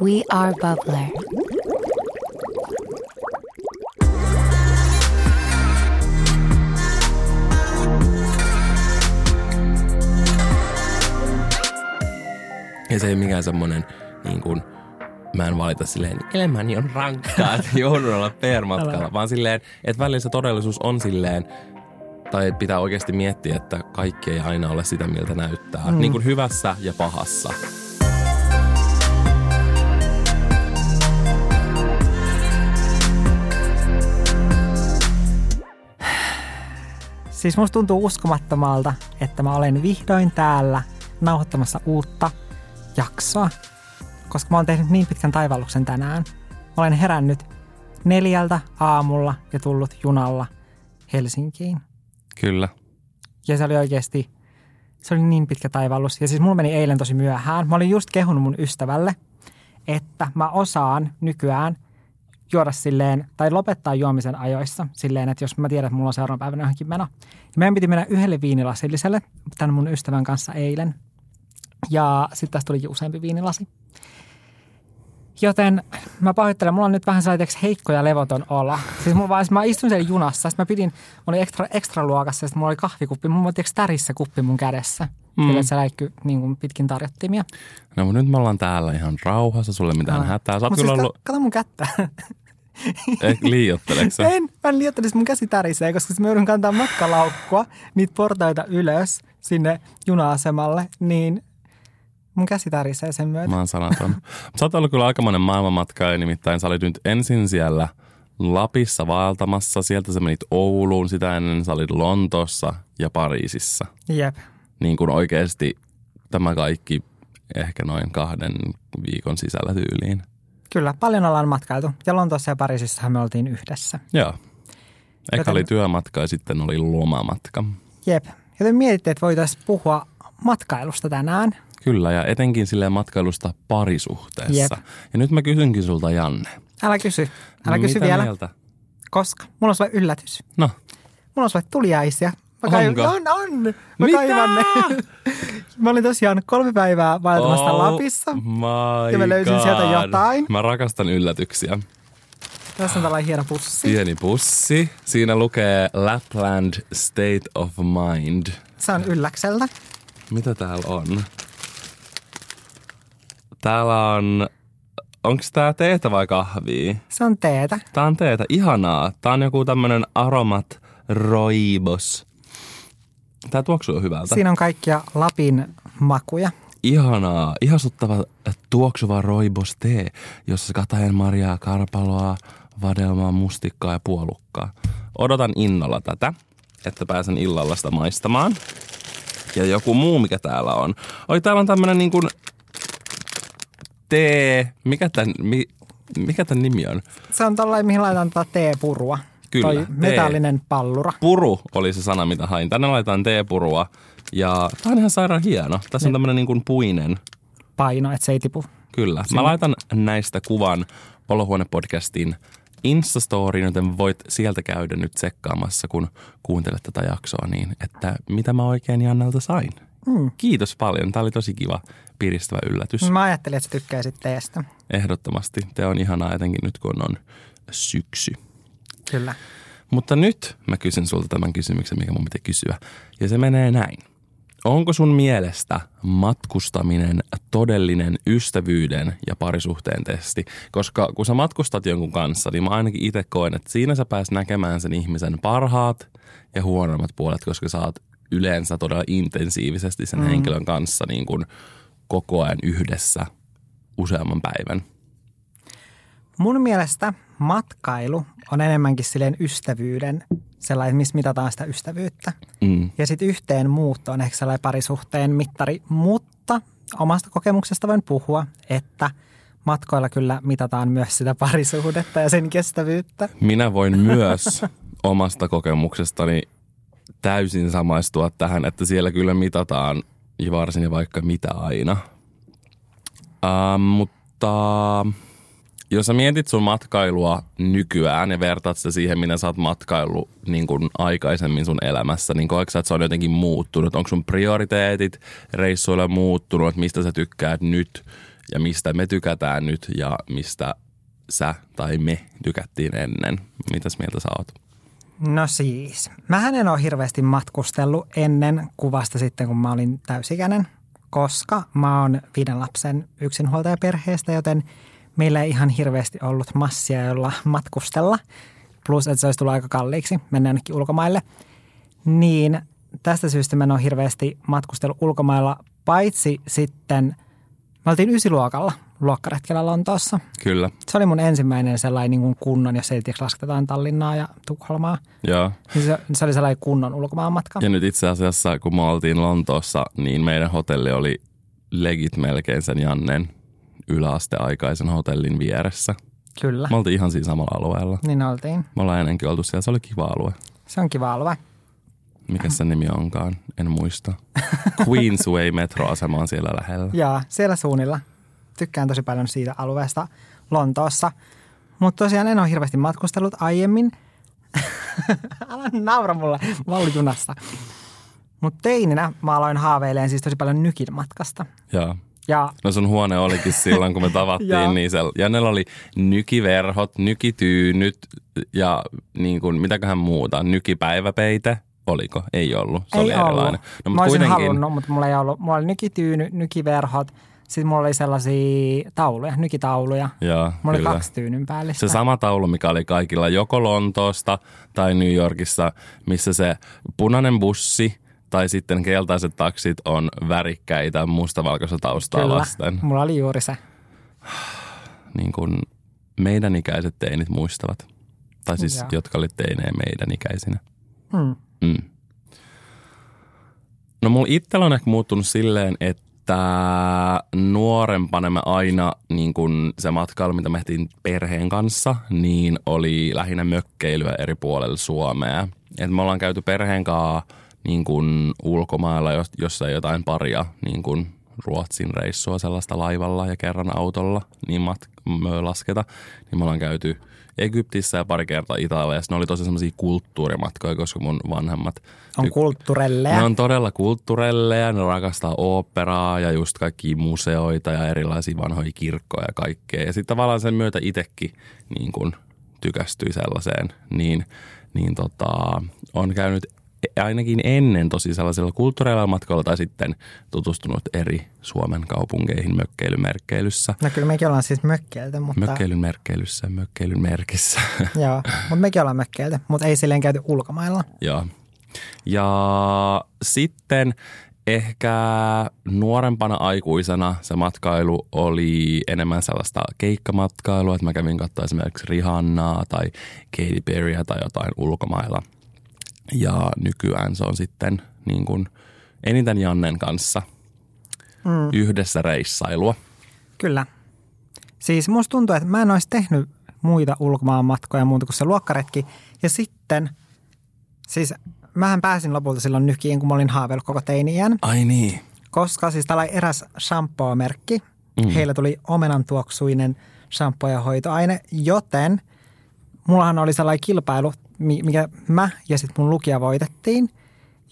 We are Bubbler. Ja se ei mikään semmonen niin kuin, mä en valita silleen, elämäni on rankkaa, että joudun olla PR-matkalla, vaan silleen, että välillä se todellisuus on silleen, tai pitää oikeasti miettiä, että kaikki ei aina ole sitä, miltä näyttää. Mm. Niin kuin hyvässä ja pahassa. Siis musta tuntuu uskomattomalta, että mä olen vihdoin täällä nauhoittamassa uutta jaksoa, koska mä oon tehnyt niin pitkän taivalluksen tänään. Mä olen herännyt neljältä aamulla ja tullut junalla Helsinkiin. Kyllä. Ja se oli oikeasti, se oli niin pitkä taivallus. Ja siis mulla meni eilen tosi myöhään. Mä olin just kehunut mun ystävälle, että mä osaan nykyään juoda silleen, tai lopettaa juomisen ajoissa silleen, että jos mä tiedän, että mulla on seuraavana päivänä johonkin meno. Ja meidän piti mennä yhdelle viinilasilliselle tämän mun ystävän kanssa eilen. Ja sitten tästä tuli useampi viinilasi. Joten mä pahoittelen, mulla on nyt vähän sellainen heikko ja levoton olo. Siis mulla vaan, siis mä istun siellä junassa, sitten mä pidin, mä olin ekstra, ekstra luokassa, ja sitten mulla oli kahvikuppi, mulla oli tärissä kuppi mun kädessä. Mm. Sillä se läikky niin kuin pitkin tarjottimia. No mutta nyt me ollaan täällä ihan rauhassa, sulle mitään Aa. hätää. Sä oot Mut kyllä siis ollut, ka- kato mun kättä. eh, liiotteleeko sä? en, mä en liioittelisi mun käsi tärisee, koska mä joudun kantaa matkalaukkua, niitä portaita ylös sinne juna-asemalle, niin mun käsi tärisee sen myötä. Mä oon sanaton. Sä oot ollut kyllä aikamoinen maailmanmatkaaja, nimittäin sä olit nyt ensin siellä Lapissa vaeltamassa, sieltä sä menit Ouluun, sitä ennen sä olit Lontoossa ja Pariisissa. Jep. Niin kuin oikeasti tämä kaikki ehkä noin kahden viikon sisällä tyyliin. Kyllä, paljon ollaan matkailtu. Ja Lontoossa ja Pariisissahan me oltiin yhdessä. Joo. Eka Joten- oli työmatka ja sitten oli lomamatka. Jep. Joten mietitte, että voitaisiin puhua matkailusta tänään. Kyllä, ja etenkin silleen matkailusta parisuhteessa. Jep. Ja nyt mä kysynkin sulta, Janne. Älä kysy. Älä kysy mitä vielä. Mieltä? Koska? Mulla on sulle yllätys. No, Mulla on sulle tuliaisia. Mä Onko? on, on. Mä Mitä? kaivan ne. mä olin tosiaan kolme päivää vaeltamassa Oh Lapissa. Ja mä löysin God. sieltä jotain. Mä rakastan yllätyksiä. Tässä on tällainen hieno pussi. Pieni pussi. Siinä lukee Lapland State of Mind. Se on ylläkseltä. Mitä täällä on? Täällä on... Onko tää teetä vai kahvia? Se on teetä. Tää on teetä. Ihanaa. Tää on joku tämmönen aromat roibos. Tää tuoksuu hyvältä. Siinä on kaikkia Lapin makuja. Ihanaa, ihastuttava tuoksuva roibos tee, jossa katajan marjaa, karpaloa, vadelmaa, mustikkaa ja puolukkaa. Odotan innolla tätä, että pääsen illalla sitä maistamaan. Ja joku muu, mikä täällä on. Oi, täällä on tämmönen niin kuin tee, mikä tän, mi, mikä tän nimi on? Se on tällainen, mihin laitetaan tätä teepurua. Kyllä, Toi tee. metallinen pallura. Puru oli se sana, mitä hain. Tänne laitetaan teepurua. Ja tää on ihan sairaan hieno. Tässä on tämmönen niin kuin puinen Paino, että se ei tipu. Kyllä. Mä laitan näistä kuvan Olohuone-podcastin Instastoriin, joten voit sieltä käydä nyt tsekkaamassa, kun kuuntelet tätä jaksoa, niin että mitä mä oikein Jannelta sain. Mm. Kiitos paljon. Tämä oli tosi kiva, piristävä yllätys. Mä ajattelin, että sä tykkäisit teestä. Ehdottomasti. Te on ihanaa etenkin nyt, kun on syksy. Kyllä. Mutta nyt mä kysyn sulta tämän kysymyksen, mikä mun pitää kysyä. Ja se menee näin. Onko sun mielestä matkustaminen todellinen ystävyyden ja parisuhteen testi? Koska kun sä matkustat jonkun kanssa, niin mä ainakin itse koen, että siinä sä pääs näkemään sen ihmisen parhaat ja huonommat puolet, koska sä oot yleensä todella intensiivisesti sen mm. henkilön kanssa niin kuin koko ajan yhdessä useamman päivän. Mun mielestä matkailu on enemmänkin silleen ystävyyden, sellainen, missä mitataan sitä ystävyyttä. Mm. Ja sitten yhteen muutto on ehkä sellainen parisuhteen mittari, mutta omasta kokemuksesta voin puhua, että matkoilla kyllä mitataan myös sitä parisuhdetta ja sen kestävyyttä. Minä voin myös omasta kokemuksestani täysin samaistua tähän, että siellä kyllä mitataan ja varsin ja vaikka mitä aina. Uh, mutta jos sä mietit sun matkailua nykyään ja vertaat sitä siihen, minä sä oot matkailu niin aikaisemmin sun elämässä, niin koetko sä, että se on jotenkin muuttunut? Onko sun prioriteetit reissuilla muuttunut, mistä sä tykkäät nyt ja mistä me tykätään nyt ja mistä sä tai me tykättiin ennen. Mitäs mieltä sä oot? No siis, mähän en ole hirveästi matkustellut ennen kuvasta sitten, kun mä olin täysikäinen, koska mä oon viiden lapsen yksinhuoltajaperheestä, joten meillä ei ihan hirveästi ollut massia, jolla matkustella. Plus, että se olisi tullut aika kalliiksi mennä jonnekin ulkomaille. Niin tästä syystä mä en ole hirveästi matkustellut ulkomailla, paitsi sitten, me oltiin ysiluokalla luokkaretkellä Lontoossa. Kyllä. Se oli mun ensimmäinen sellainen niin kuin kunnon, jos ei tiedä lasketaan Tallinnaa ja Tukholmaa. Joo. Niin se, se oli sellainen kunnon ulkomaanmatka. Ja nyt itse asiassa, kun me oltiin Lontoossa, niin meidän hotelli oli legit melkein sen Jannen yläasteaikaisen hotellin vieressä. Kyllä, Me oltiin ihan siinä samalla alueella. niin oltiin. Me ollaan ennenkin oltu siellä. Se oli kiva alue. Se on kiva alue. Mikä sen nimi onkaan? En muista. Queensway metroasema on siellä lähellä. Ja siellä suunnilla. Tykkään tosi paljon siitä alueesta Lontoossa. Mutta tosiaan en ole hirveästi matkustellut aiemmin. Älä naura mulle, mä olin junassa. Mutta teininä mä aloin haaveilemaan siis tosi paljon nykin matkasta. Joo. Ja No sun huone olikin silloin, kun me tavattiin, niin siellä, Jannella oli nykiverhot, nykityynyt ja niin kuin, mitäköhän muuta, nykipäiväpeite. Oliko? Ei ollut. Se ei oli ollut. erilainen. No, mä mutta olisin kuitenkin, halunnut, mutta mulla ei ollut. Mulla oli nykityyny, nykiverhot. Sitten mulla oli sellaisia tauluja, nykitauluja. Joo, Mulla oli kyllä. kaksi tyynyn päällistä. Se sama taulu, mikä oli kaikilla joko Lontoosta tai New Yorkissa, missä se punainen bussi tai sitten keltaiset taksit on värikkäitä mustavalkoista taustaa Kyllä, vasten. mulla oli juuri se. Niin kuin meidän ikäiset teinit muistavat. Tai siis, Joo. jotka oli teinejä meidän ikäisinä. Hmm. Mm. No mulla itsellä on ehkä muuttunut silleen, että nuorempana mä aina niin kun se matkailu, mitä me tehtiin perheen kanssa, niin oli lähinnä mökkeilyä eri puolilla Suomea. Et me ollaan käyty perheen kanssa niin kun ulkomailla, jos, jossa ei jotain paria niin kun Ruotsin reissua sellaista laivalla ja kerran autolla, niin mat- me lasketa. Niin me ollaan käyty Egyptissä ja pari kertaa Italiassa. Ne oli tosi semmoisia kulttuurimatkoja, koska mun vanhemmat On tyk- kulttuurelleja. ne on todella kulttuurelleja, ne rakastaa oopperaa ja just kaikkia museoita ja erilaisia vanhoja kirkkoja ja kaikkea. Ja sitten tavallaan sen myötä itsekin niin kun tykästyi sellaiseen, niin, niin tota, on käynyt ainakin ennen tosi sellaisilla kulttuureilla matkoilla tai sitten tutustunut eri Suomen kaupunkeihin mökkeilymerkkeilyssä. No kyllä mekin ollaan siis mökkeiltä, mutta, Mökkeilyn merkkeilyssä, mökkeilyn merkissä. joo, mutta mekin ollaan mökkeiltä, mutta ei silleen käyty ulkomailla. Joo. Ja sitten ehkä nuorempana aikuisena se matkailu oli enemmän sellaista keikkamatkailua, että mä kävin katsoa esimerkiksi Rihannaa tai Katy Perryä tai jotain ulkomailla. Ja nykyään se on sitten niin kuin eniten Jannen kanssa Mm. yhdessä reissailua. Kyllä. Siis musta tuntuu, että mä en olisi tehnyt muita ulkomaanmatkoja muuta kuin se luokkaretki. Ja sitten, siis mähän pääsin lopulta silloin nykiin, kun mä olin haaveillut koko teiniän. Ai niin. Koska siis täällä oli eräs shampoo-merkki. Mm. Heillä tuli omenan tuoksuinen shampoo ja hoitoaine, joten mullahan oli sellainen kilpailu, mikä mä ja sitten mun lukija voitettiin.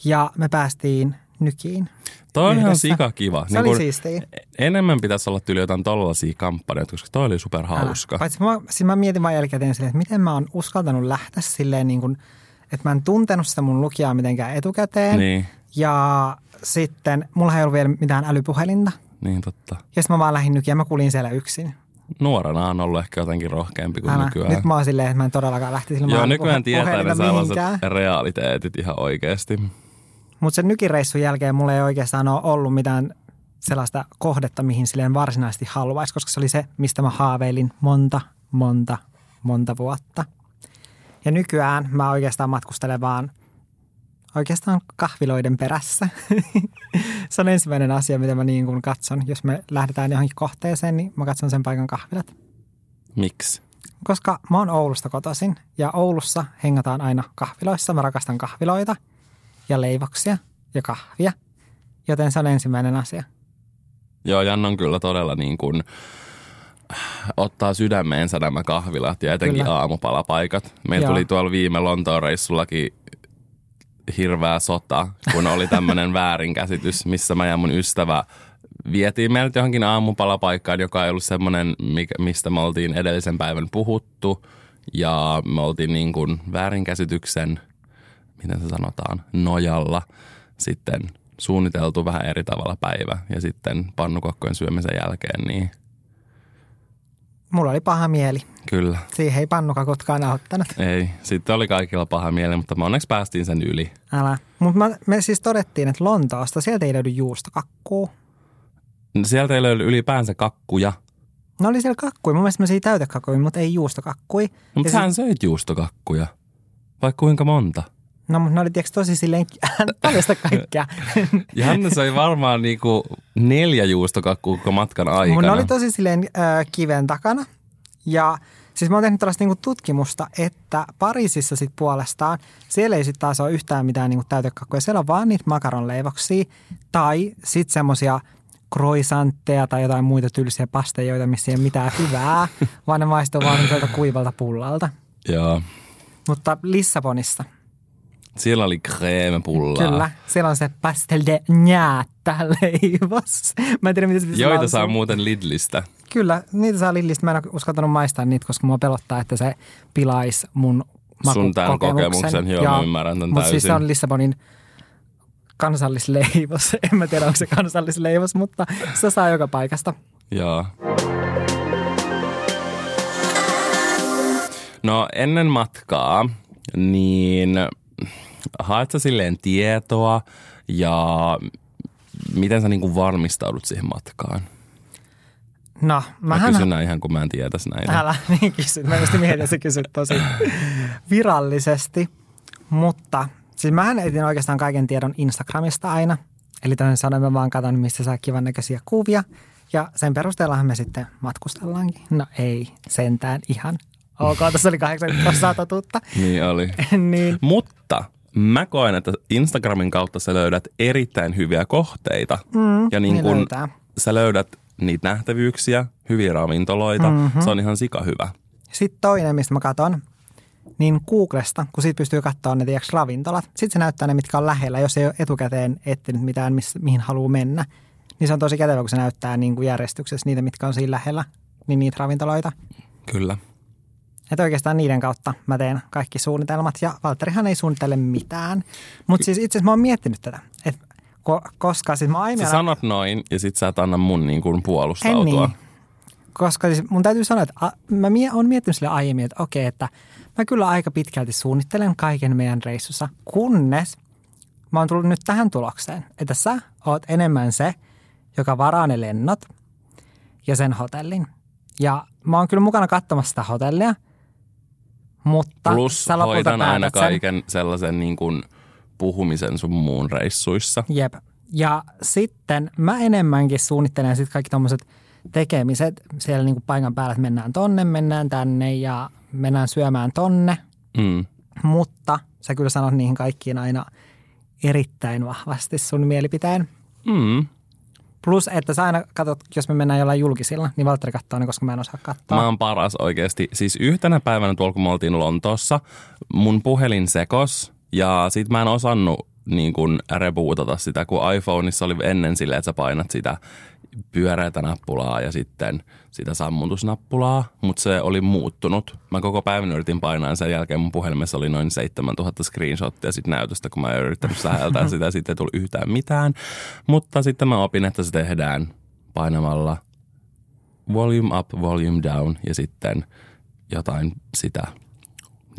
Ja me päästiin nykiin. Toi on ihan Yhdessä. sika kiva. Se oli siistiä. Enemmän pitäisi olla tyyli jotain tollaisia kampanjoita, koska toi oli super hauska. Älä. Paitsi mä, siis mä mietin vaan jälkikäteen silleen, että miten mä oon uskaltanut lähteä silleen niin kuin, että mä en tuntenut sitä mun lukijaa mitenkään etukäteen. Niin, Ja sitten mulla ei ollut vielä mitään älypuhelinta. niin totta. Ja sitten mä vaan lähdin nykiin ja mä kulin siellä yksin. Nuorena on ollut ehkä jotenkin rohkeampi kuin Älä. nykyään. Nyt mä oon silleen, että mä en todellakaan lähtisi ilman Joo, nykyään tietää ne sellaiset realiteetit ihan oikeasti. Mutta sen nykireissun jälkeen mulla ei oikeastaan ole ollut mitään sellaista kohdetta, mihin silleen varsinaisesti haluaisi, koska se oli se, mistä mä haaveilin monta, monta, monta vuotta. Ja nykyään mä oikeastaan matkustelen vaan oikeastaan kahviloiden perässä. se on ensimmäinen asia, mitä mä niin kuin katson. Jos me lähdetään johonkin kohteeseen, niin mä katson sen paikan kahvilat. Miksi? Koska mä oon Oulusta kotoisin ja Oulussa hengataan aina kahviloissa. Mä rakastan kahviloita ja leivoksia ja kahvia, joten se on ensimmäinen asia. Joo, Jan on kyllä todella niin kuin, ottaa sydämeensä nämä kahvilat ja etenkin Kyllä. aamupalapaikat. Meillä Joo. tuli tuolla viime Lontoon reissullakin hirveä sota, kun oli tämmöinen väärinkäsitys, missä mä ja mun ystävä vietiin meidät johonkin aamupalapaikkaan, joka ei ollut semmoinen, mistä me oltiin edellisen päivän puhuttu. Ja me oltiin niin kuin väärinkäsityksen, miten se sanotaan, nojalla sitten suunniteltu vähän eri tavalla päivä. Ja sitten pannukokkojen syömisen jälkeen, niin Mulla oli paha mieli. Kyllä. Siihen ei pannuka kotkaan auttanut. Ei, sitten oli kaikilla paha mieli, mutta me onneksi päästiin sen yli. Älä. Mutta me siis todettiin, että Lontoosta sieltä ei löydy juustokakkuu. Sieltä ei löydy ylipäänsä kakkuja. No oli siellä kakkuja, mun mielestä täytä täytekakkuja, mutta ei juustokakkuja. No, mutta sähän sit... söit juustokakkuja. Vaikka kuinka monta? No, mutta ne oli tiiäks, tosi silleen paljasta kaikkea. Janne söi varmaan niinku neljä juustokakkua koko matkan aikana. Mun oli tosi silleen äh, kiven takana. Ja siis mä oon tehnyt tällaista niinku tutkimusta, että Pariisissa sit puolestaan siellä ei sitten taas ole yhtään mitään niinku täytekakkuja. Siellä on vaan niitä makaronleivoksia tai sitten semmoisia croissantteja tai jotain muita tylsiä pastejoita, missä ei ole mitään hyvää, vaan ne maistuu vaan kuivalta pullalta. Joo. Mutta Lissabonissa – siellä oli kreemepullaa. Kyllä, siellä on se pastel de njäättä leivos. Mä en tiedä, mitä se Joita lausua. saa muuten Lidlistä. Kyllä, niitä saa Lidlistä. Mä en ole uskaltanut maistaa niitä, koska mua pelottaa, että se pilaisi mun Sun tämän kokemuksen, joo, ja, mä ymmärrän tämän Mutta siis se on Lissabonin kansallisleivos. En mä tiedä, onko se kansallisleivos, mutta se saa joka paikasta. Joo. No ennen matkaa, niin haet sä silleen tietoa ja miten sä niinku valmistaudut siihen matkaan? No, mähän... Mä kysyn näin ihan, kun mä en tietäisi näin. Älä niin kysy. Mä just mietin, että sä kysyt tosi virallisesti. Mutta siis mähän etin oikeastaan kaiken tiedon Instagramista aina. Eli tämän sanoen mä vaan katson, missä saa kivan näköisiä kuvia. Ja sen perusteellahan me sitten matkustellaankin. No ei, sentään ihan. Ok, tässä oli 80 totuutta. niin oli. niin. Mutta mä koen, että Instagramin kautta sä löydät erittäin hyviä kohteita. Mm, ja niin, niin kun sä löydät niitä nähtävyyksiä, hyviä ravintoloita, mm-hmm. se on ihan sika hyvä. Sitten toinen, mistä mä katson, niin Googlesta, kun siitä pystyy katsoa ne tiiäks, ravintolat. Sitten se näyttää ne, mitkä on lähellä, jos ei ole etukäteen etsinyt mitään, miss, mihin haluaa mennä. Niin se on tosi kätevä, kun se näyttää niin kuin järjestyksessä niitä, mitkä on siinä lähellä, niin niitä ravintoloita. Kyllä. Että oikeastaan niiden kautta mä teen kaikki suunnitelmat ja Valtterihan ei suunnittele mitään. Mutta siis itse asiassa mä oon miettinyt tätä, että ko- koska siis mä aiemmin... Sä sanot noin ja sit sä et anna mun niin kuin puolustautua. En niin. Koska siis mun täytyy sanoa, että a, mä mie- oon miettinyt sille aiemmin, että okei, että mä kyllä aika pitkälti suunnittelen kaiken meidän reissussa, kunnes mä oon tullut nyt tähän tulokseen, että sä oot enemmän se, joka varaa ne lennot ja sen hotellin. Ja mä oon kyllä mukana katsomassa sitä hotellia – mutta Plus sä hoidan aina kaiken sen. sellaisen niin kuin puhumisen sun muun reissuissa. Jep. Ja sitten mä enemmänkin suunnittelen sitten kaikki tommoset tekemiset siellä niin kuin paikan päällä, että mennään tonne, mennään tänne ja mennään syömään tonne. Mm. Mutta sä kyllä sanot niihin kaikkiin aina erittäin vahvasti sun mielipiteen. Mm. Plus, että sä aina katsot, jos me mennään jollain julkisilla, niin Valtteri katsoo ne, koska mä en osaa katsoa. Mä oon paras oikeasti. Siis yhtenä päivänä tuolla, kun me oltiin Lontoossa, mun puhelin sekos ja sit mä en osannut niin kuin rebootata sitä, kun iPhoneissa oli ennen silleen, että sä painat sitä pyöreätä nappulaa ja sitten sitä sammutusnappulaa, mutta se oli muuttunut. Mä koko päivän yritin painaa sen jälkeen mun puhelimessa oli noin 7000 screenshottia sit näytöstä, kun mä en yrittänyt säheltää sitä, sitten ei tullut yhtään mitään. Mutta sitten mä opin, että se tehdään painamalla volume up, volume down ja sitten jotain sitä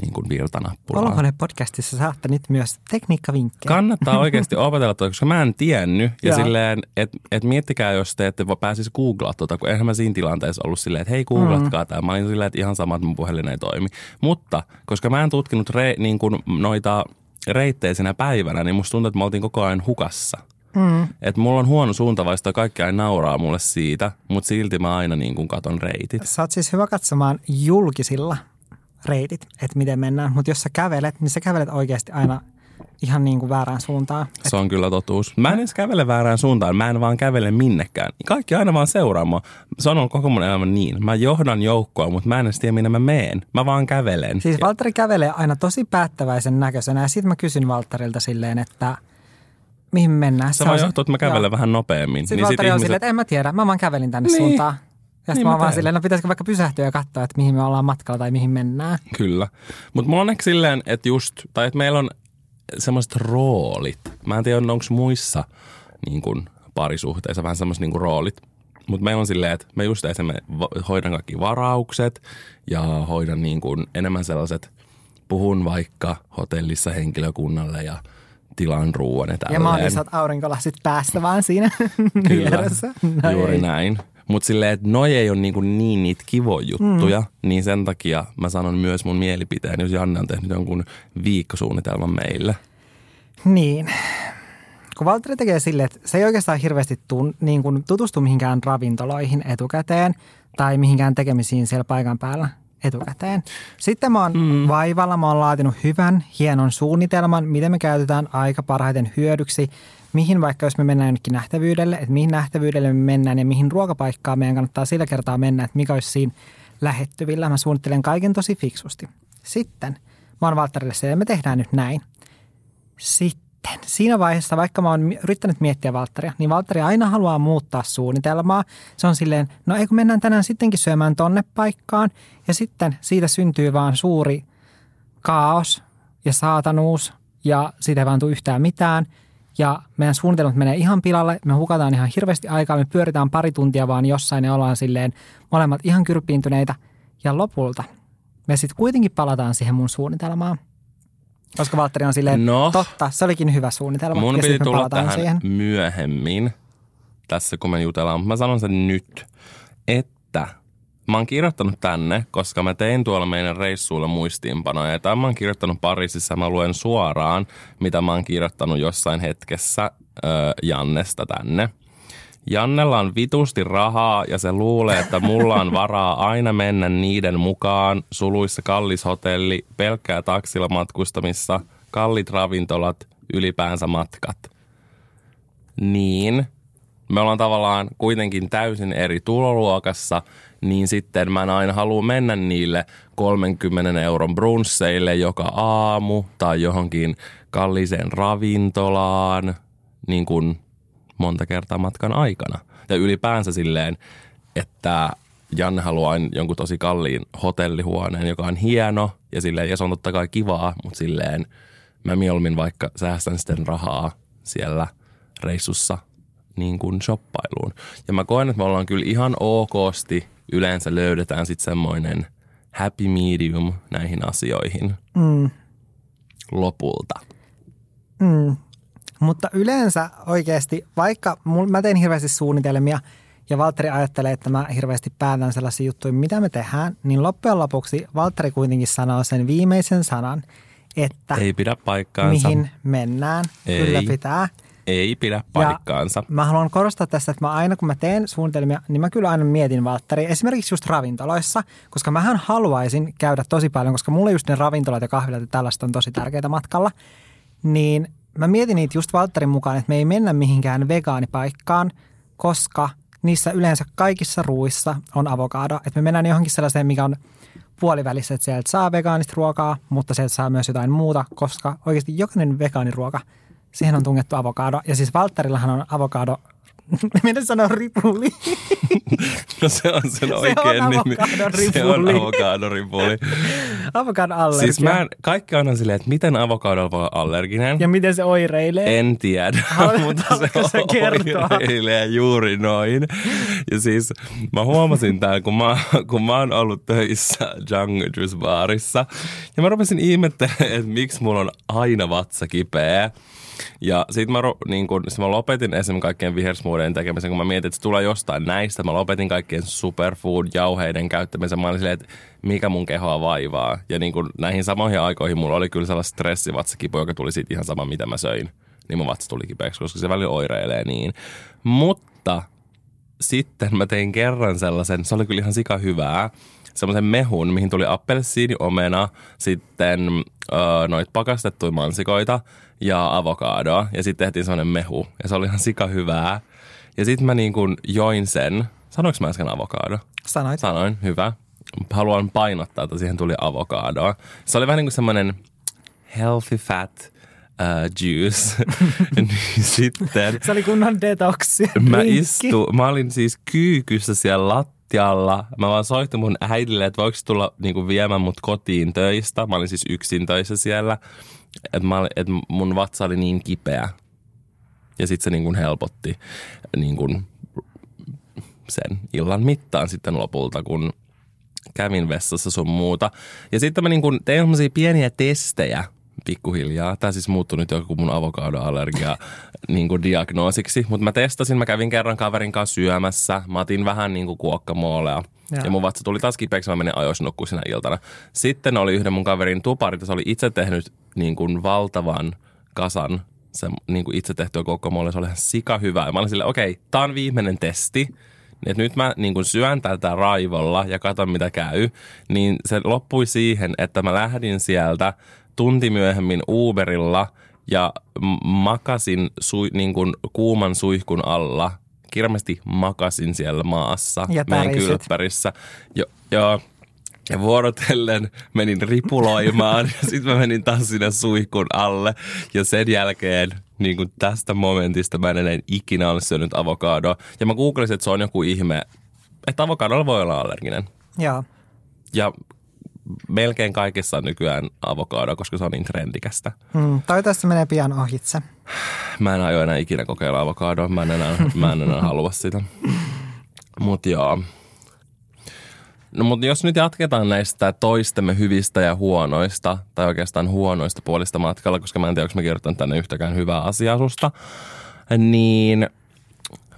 niin kuin virtanappulaa. Olohuoneen podcastissa saatte nyt myös tekniikkavinkkejä. Kannattaa oikeasti opetella tuota, koska mä en tiennyt. Ja silleen, että et miettikää, jos te ette pääsisi googlaa tuota, kun eihän mä siinä tilanteessa ollut silleen, että hei googlatkaa mm. tämä. Mä olin silleen, että ihan sama, että mun puhelin ei toimi. Mutta koska mä en tutkinut re, niin kuin noita reitteisenä päivänä, niin musta tuntuu, että mä oltiin koko ajan hukassa. Mm. Että mulla on huono suuntavaista, kaikki aina nauraa mulle siitä, mutta silti mä aina niin kuin katon reitit. Sä oot siis hyvä katsomaan julkisilla reitit, että miten mennään. Mutta jos sä kävelet, niin sä kävelet oikeasti aina ihan niin kuin väärään suuntaan. Se on kyllä totuus. Mä en edes kävele väärään suuntaan, mä en vaan kävele minnekään. Kaikki aina vaan seuraa mua. Se on ollut koko mun elämä niin. Mä johdan joukkoa, mutta mä en edes tiedä, minne mä meen. Mä vaan kävelen. Siis Valtteri kävelee aina tosi päättäväisen näköisenä ja sitten mä kysyn Valtterilta silleen, että mihin me mennään. Se on johtua, että mä kävelen joo. vähän nopeammin. Sitten niin Valtteri on ihmiset- silleen, että en mä tiedä, mä vaan kävelin tänne Niin. suuntaan. Ja sitten Niin mä oon vaan silleen, no pitäisikö vaikka pysähtyä ja katsoa, että mihin me ollaan matkalla tai mihin mennään. Kyllä. Mutta mulla on ehkä silleen, että just, tai että meillä on semmoiset roolit. Mä en tiedä, onko muissa niin kuin, parisuhteissa vähän semmoiset niin roolit. Mutta meillä on silleen, että mä just esimerkiksi hoidan kaikki varaukset ja hoidan niin kuin, enemmän sellaiset, puhun vaikka hotellissa henkilökunnalle ja tilan ruoan ja Ja tälleen. mä oon isot aurinkolasit päässä vaan siinä. No Juuri ei. näin. Mutta silleen, että noi ei ole niinku niin niitä kivoja juttuja, mm. niin sen takia mä sanon myös mun mielipiteen, jos Janne on tehnyt jonkun viikkosuunnitelman meille. Niin. Kun Valtteri tekee silleen, että se ei oikeastaan hirveästi tun, niin kuin tutustu mihinkään ravintoloihin etukäteen tai mihinkään tekemisiin siellä paikan päällä etukäteen. Sitten mä oon mm. vaivalla, mä oon laatinut hyvän, hienon suunnitelman, miten me käytetään aika parhaiten hyödyksi, mihin vaikka jos me mennään jonnekin nähtävyydelle, että mihin nähtävyydelle me mennään ja mihin ruokapaikkaan meidän kannattaa sillä kertaa mennä, että mikä olisi siinä lähettyvillä. Mä suunnittelen kaiken tosi fiksusti. Sitten mä oon Valtterille se, me tehdään nyt näin. Sitten siinä vaiheessa, vaikka mä oon yrittänyt miettiä Valtteria, niin Valtteri aina haluaa muuttaa suunnitelmaa. Se on silleen, no ei kun mennään tänään sittenkin syömään tonne paikkaan. Ja sitten siitä syntyy vaan suuri kaos ja saatanuus ja siitä ei vaan tule yhtään mitään. Ja meidän suunnitelmat menee ihan pilalle, me hukataan ihan hirveästi aikaa, me pyöritään pari tuntia vaan jossain ja ollaan silleen molemmat ihan kyrpiintyneitä. Ja lopulta me sitten kuitenkin palataan siihen mun suunnitelmaan. Koska Valtteri on silleen, No. totta, se olikin hyvä suunnitelma. Mun ja piti tulla palataan tähän siihen. myöhemmin, tässä kun me jutellaan, mutta mä sanon sen nyt, että mä oon kirjoittanut tänne, koska mä tein tuolla meidän reissuilla muistiinpanoja. Ja tämän mä oon kirjoittanut Pariisissa, mä luen suoraan, mitä mä oon kirjoittanut jossain hetkessä ö, Jannesta tänne. Jannella on vitusti rahaa ja se luulee, että mulla on varaa aina mennä niiden mukaan. Suluissa kallis hotelli, pelkkää taksilla matkustamissa, kallit ravintolat, ylipäänsä matkat. Niin, me ollaan tavallaan kuitenkin täysin eri tuloluokassa, niin sitten mä en aina halua mennä niille 30 euron brunsseille joka aamu tai johonkin kalliiseen ravintolaan niin kuin monta kertaa matkan aikana. Ja ylipäänsä silleen, että Janne haluaa jonkun tosi kalliin hotellihuoneen, joka on hieno ja, silleen, ja se on totta kai kivaa, mutta silleen mä mieluummin vaikka säästän sitten rahaa siellä reissussa niin kuin shoppailuun. Ja mä koen, että me ollaan kyllä ihan okosti yleensä löydetään sitten semmoinen happy medium näihin asioihin Mm. lopulta. Mm. Mutta yleensä oikeasti, vaikka mul, mä teen hirveästi suunnitelmia ja Valtteri ajattelee, että mä hirveästi päätän sellaisia juttuja, mitä me tehdään, niin loppujen lopuksi Valtteri kuitenkin sanoo sen viimeisen sanan, että Ei pidä paikkaansa. mihin mennään. Ei. Kyllä pitää. Ei pidä paikkaansa. Mä haluan korostaa tässä, että mä aina kun mä teen suunnitelmia, niin mä kyllä aina mietin Valtteri, esimerkiksi just ravintoloissa, koska mähän haluaisin käydä tosi paljon, koska mulle just ne ravintolat ja kahvilat ja tällaista on tosi tärkeitä matkalla, niin mä mietin niitä just Valtterin mukaan, että me ei mennä mihinkään vegaanipaikkaan, koska niissä yleensä kaikissa ruuissa on avokado. Että me mennään johonkin sellaiseen, mikä on puolivälissä, että sieltä saa vegaanista ruokaa, mutta sieltä saa myös jotain muuta, koska oikeasti jokainen vegaaniruoka, siihen on tungettu avokado. Ja siis Valtterillahan on avokado, miten sanoa ripuli? No se on sen oikein nimi. avokadoripuli. Se on avokadoripuli. avokado allergia. siis mä en, kaikki on aina silleen, että miten avokadolla voi olla allerginen. Ja miten se oireilee? En tiedä, Haluat- mutta se sä kertoa? oireilee juuri noin. Ja siis mä huomasin tämän, kun mä, kun mä oon ollut töissä Jungle Juice Barissa. Ja mä rupesin ihmettelemään, että miksi mulla on aina vatsa kipeä. Ja sitten mä, niin kun, sit mä lopetin esimerkiksi kaikkien vihersmuuden tekemisen, kun mä mietin, että se tulee jostain näistä. Mä lopetin kaikkien superfood-jauheiden käyttämisen. Mä olin silleen, että mikä mun kehoa vaivaa. Ja niin kun näihin samoihin aikoihin mulla oli kyllä sellainen stressivatsakipu, joka tuli siitä ihan sama, mitä mä söin. Niin mun vatsa tuli kipeäksi, koska se välillä oireilee niin. Mutta sitten mä tein kerran sellaisen, se oli kyllä ihan sika hyvää, semmoisen mehun, mihin tuli appelsiini, omena, sitten öö, noit pakastettuja mansikoita ja avokadoa. Ja sitten tehtiin semmoinen mehu. Ja se oli ihan sika hyvää. Ja sitten mä niin kuin join sen. Sanoinko mä äsken avokado? Sanoit. Sanoin, hyvä. Haluan painottaa, että siihen tuli avokadoa. Se oli vähän niin kuin semmoinen healthy fat uh, juice. niin sitten Se oli kunnon detoksi. mä istu, mä olin siis kyykyssä siellä lattialla. Mä vaan soitin mun äidille, että voiko tulla niinku viemään mut kotiin töistä. Mä olin siis yksin töissä siellä. Että et mun vatsa oli niin kipeä. Ja sitten se niinku helpotti niinku sen illan mittaan sitten lopulta, kun kävin vessassa sun muuta. Ja sitten mä niinku tein pieniä testejä pikkuhiljaa. Tämä siis muuttui nyt joku mun avokadoallergia niin kuin diagnoosiksi. Mutta mä testasin, mä kävin kerran kaverin kanssa syömässä. Mä otin vähän niin kuin kuokkamoolea. Ja. ja mun vatsa tuli taas kipeäksi, mä menin ajoissa nukkuun sinä iltana. Sitten oli yhden mun kaverin tupari, se oli itse tehnyt niin kuin valtavan kasan se niin kuin itse tehtyä kuokkamoolea. Se oli ihan sika hyvä. Ja mä olin silleen, okei, okay, tää on viimeinen testi että nyt mä niin kun syön tätä raivolla ja katon mitä käy, niin se loppui siihen, että mä lähdin sieltä tunti myöhemmin Uberilla ja makasin sui, niin kuin kuuman suihkun alla. Kirmasti makasin siellä maassa ja meidän kylppärissä. Jo, jo, ja vuorotellen menin ripuloimaan ja sitten mä menin taas sinne suihkun alle. Ja sen jälkeen niin kuin tästä momentista mä en ikinä ole syönyt avokadoa. Ja mä googlesin, että se on joku ihme, että avokadolla voi olla allerginen. Joo. Ja melkein kaikissa nykyään avokado, koska se on niin trendikästä. Mm, toivottavasti menee pian ohitse. Mä en aio enää ikinä kokeilla avokadoa. Mä en enää, mä en enää halua sitä. Mutta joo. No mutta jos nyt jatketaan näistä toistemme hyvistä ja huonoista, tai oikeastaan huonoista puolista matkalla, koska mä en tiedä, onko mä kirjoittanut tänne yhtäkään hyvää asiaa susta, niin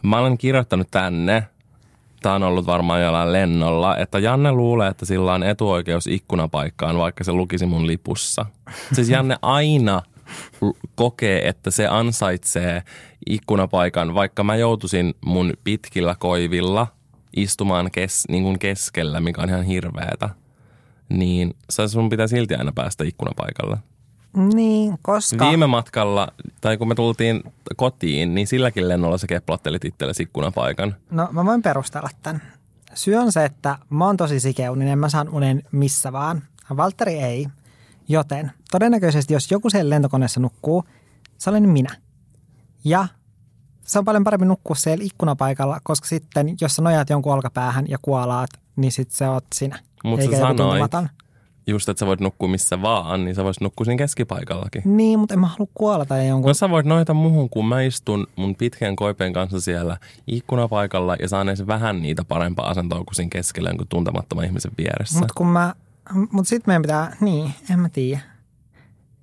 mä olen kirjoittanut tänne tämä on ollut varmaan jollain lennolla, että Janne luulee, että sillä on etuoikeus ikkunapaikkaan, vaikka se lukisi mun lipussa. Siis Janne aina kokee, että se ansaitsee ikkunapaikan, vaikka mä joutuisin mun pitkillä koivilla istumaan kes, niin kuin keskellä, mikä on ihan hirveetä. Niin sun pitää silti aina päästä ikkunapaikalle. Niin, koska... Viime matkalla, tai kun me tultiin kotiin, niin silläkin lennolla sä keplottelit itsellesi ikkunapaikan. No mä voin perustella tämän. Syy on se, että mä oon tosi sikeuninen, mä saan unen missä vaan. Valtteri ei. Joten todennäköisesti, jos joku siellä lentokoneessa nukkuu, se olen minä. Ja se on paljon parempi nukkua siellä ikkunapaikalla, koska sitten, jos sä nojaat jonkun olkapäähän ja kuolaat, niin sit se oot sinä. Mutta sä sanoit, just, että sä voit nukkua missä vaan, niin sä voisit nukkua siinä keskipaikallakin. Niin, mutta en mä halua kuolata jonkun. No sä voit noita muuhun, kun mä istun mun pitkän koipeen kanssa siellä ikkunapaikalla ja saan edes vähän niitä parempaa asentoa kuin siinä keskellä kuin tuntemattoman ihmisen vieressä. Mutta kun mä, mut sit meidän pitää, niin, en mä tiedä.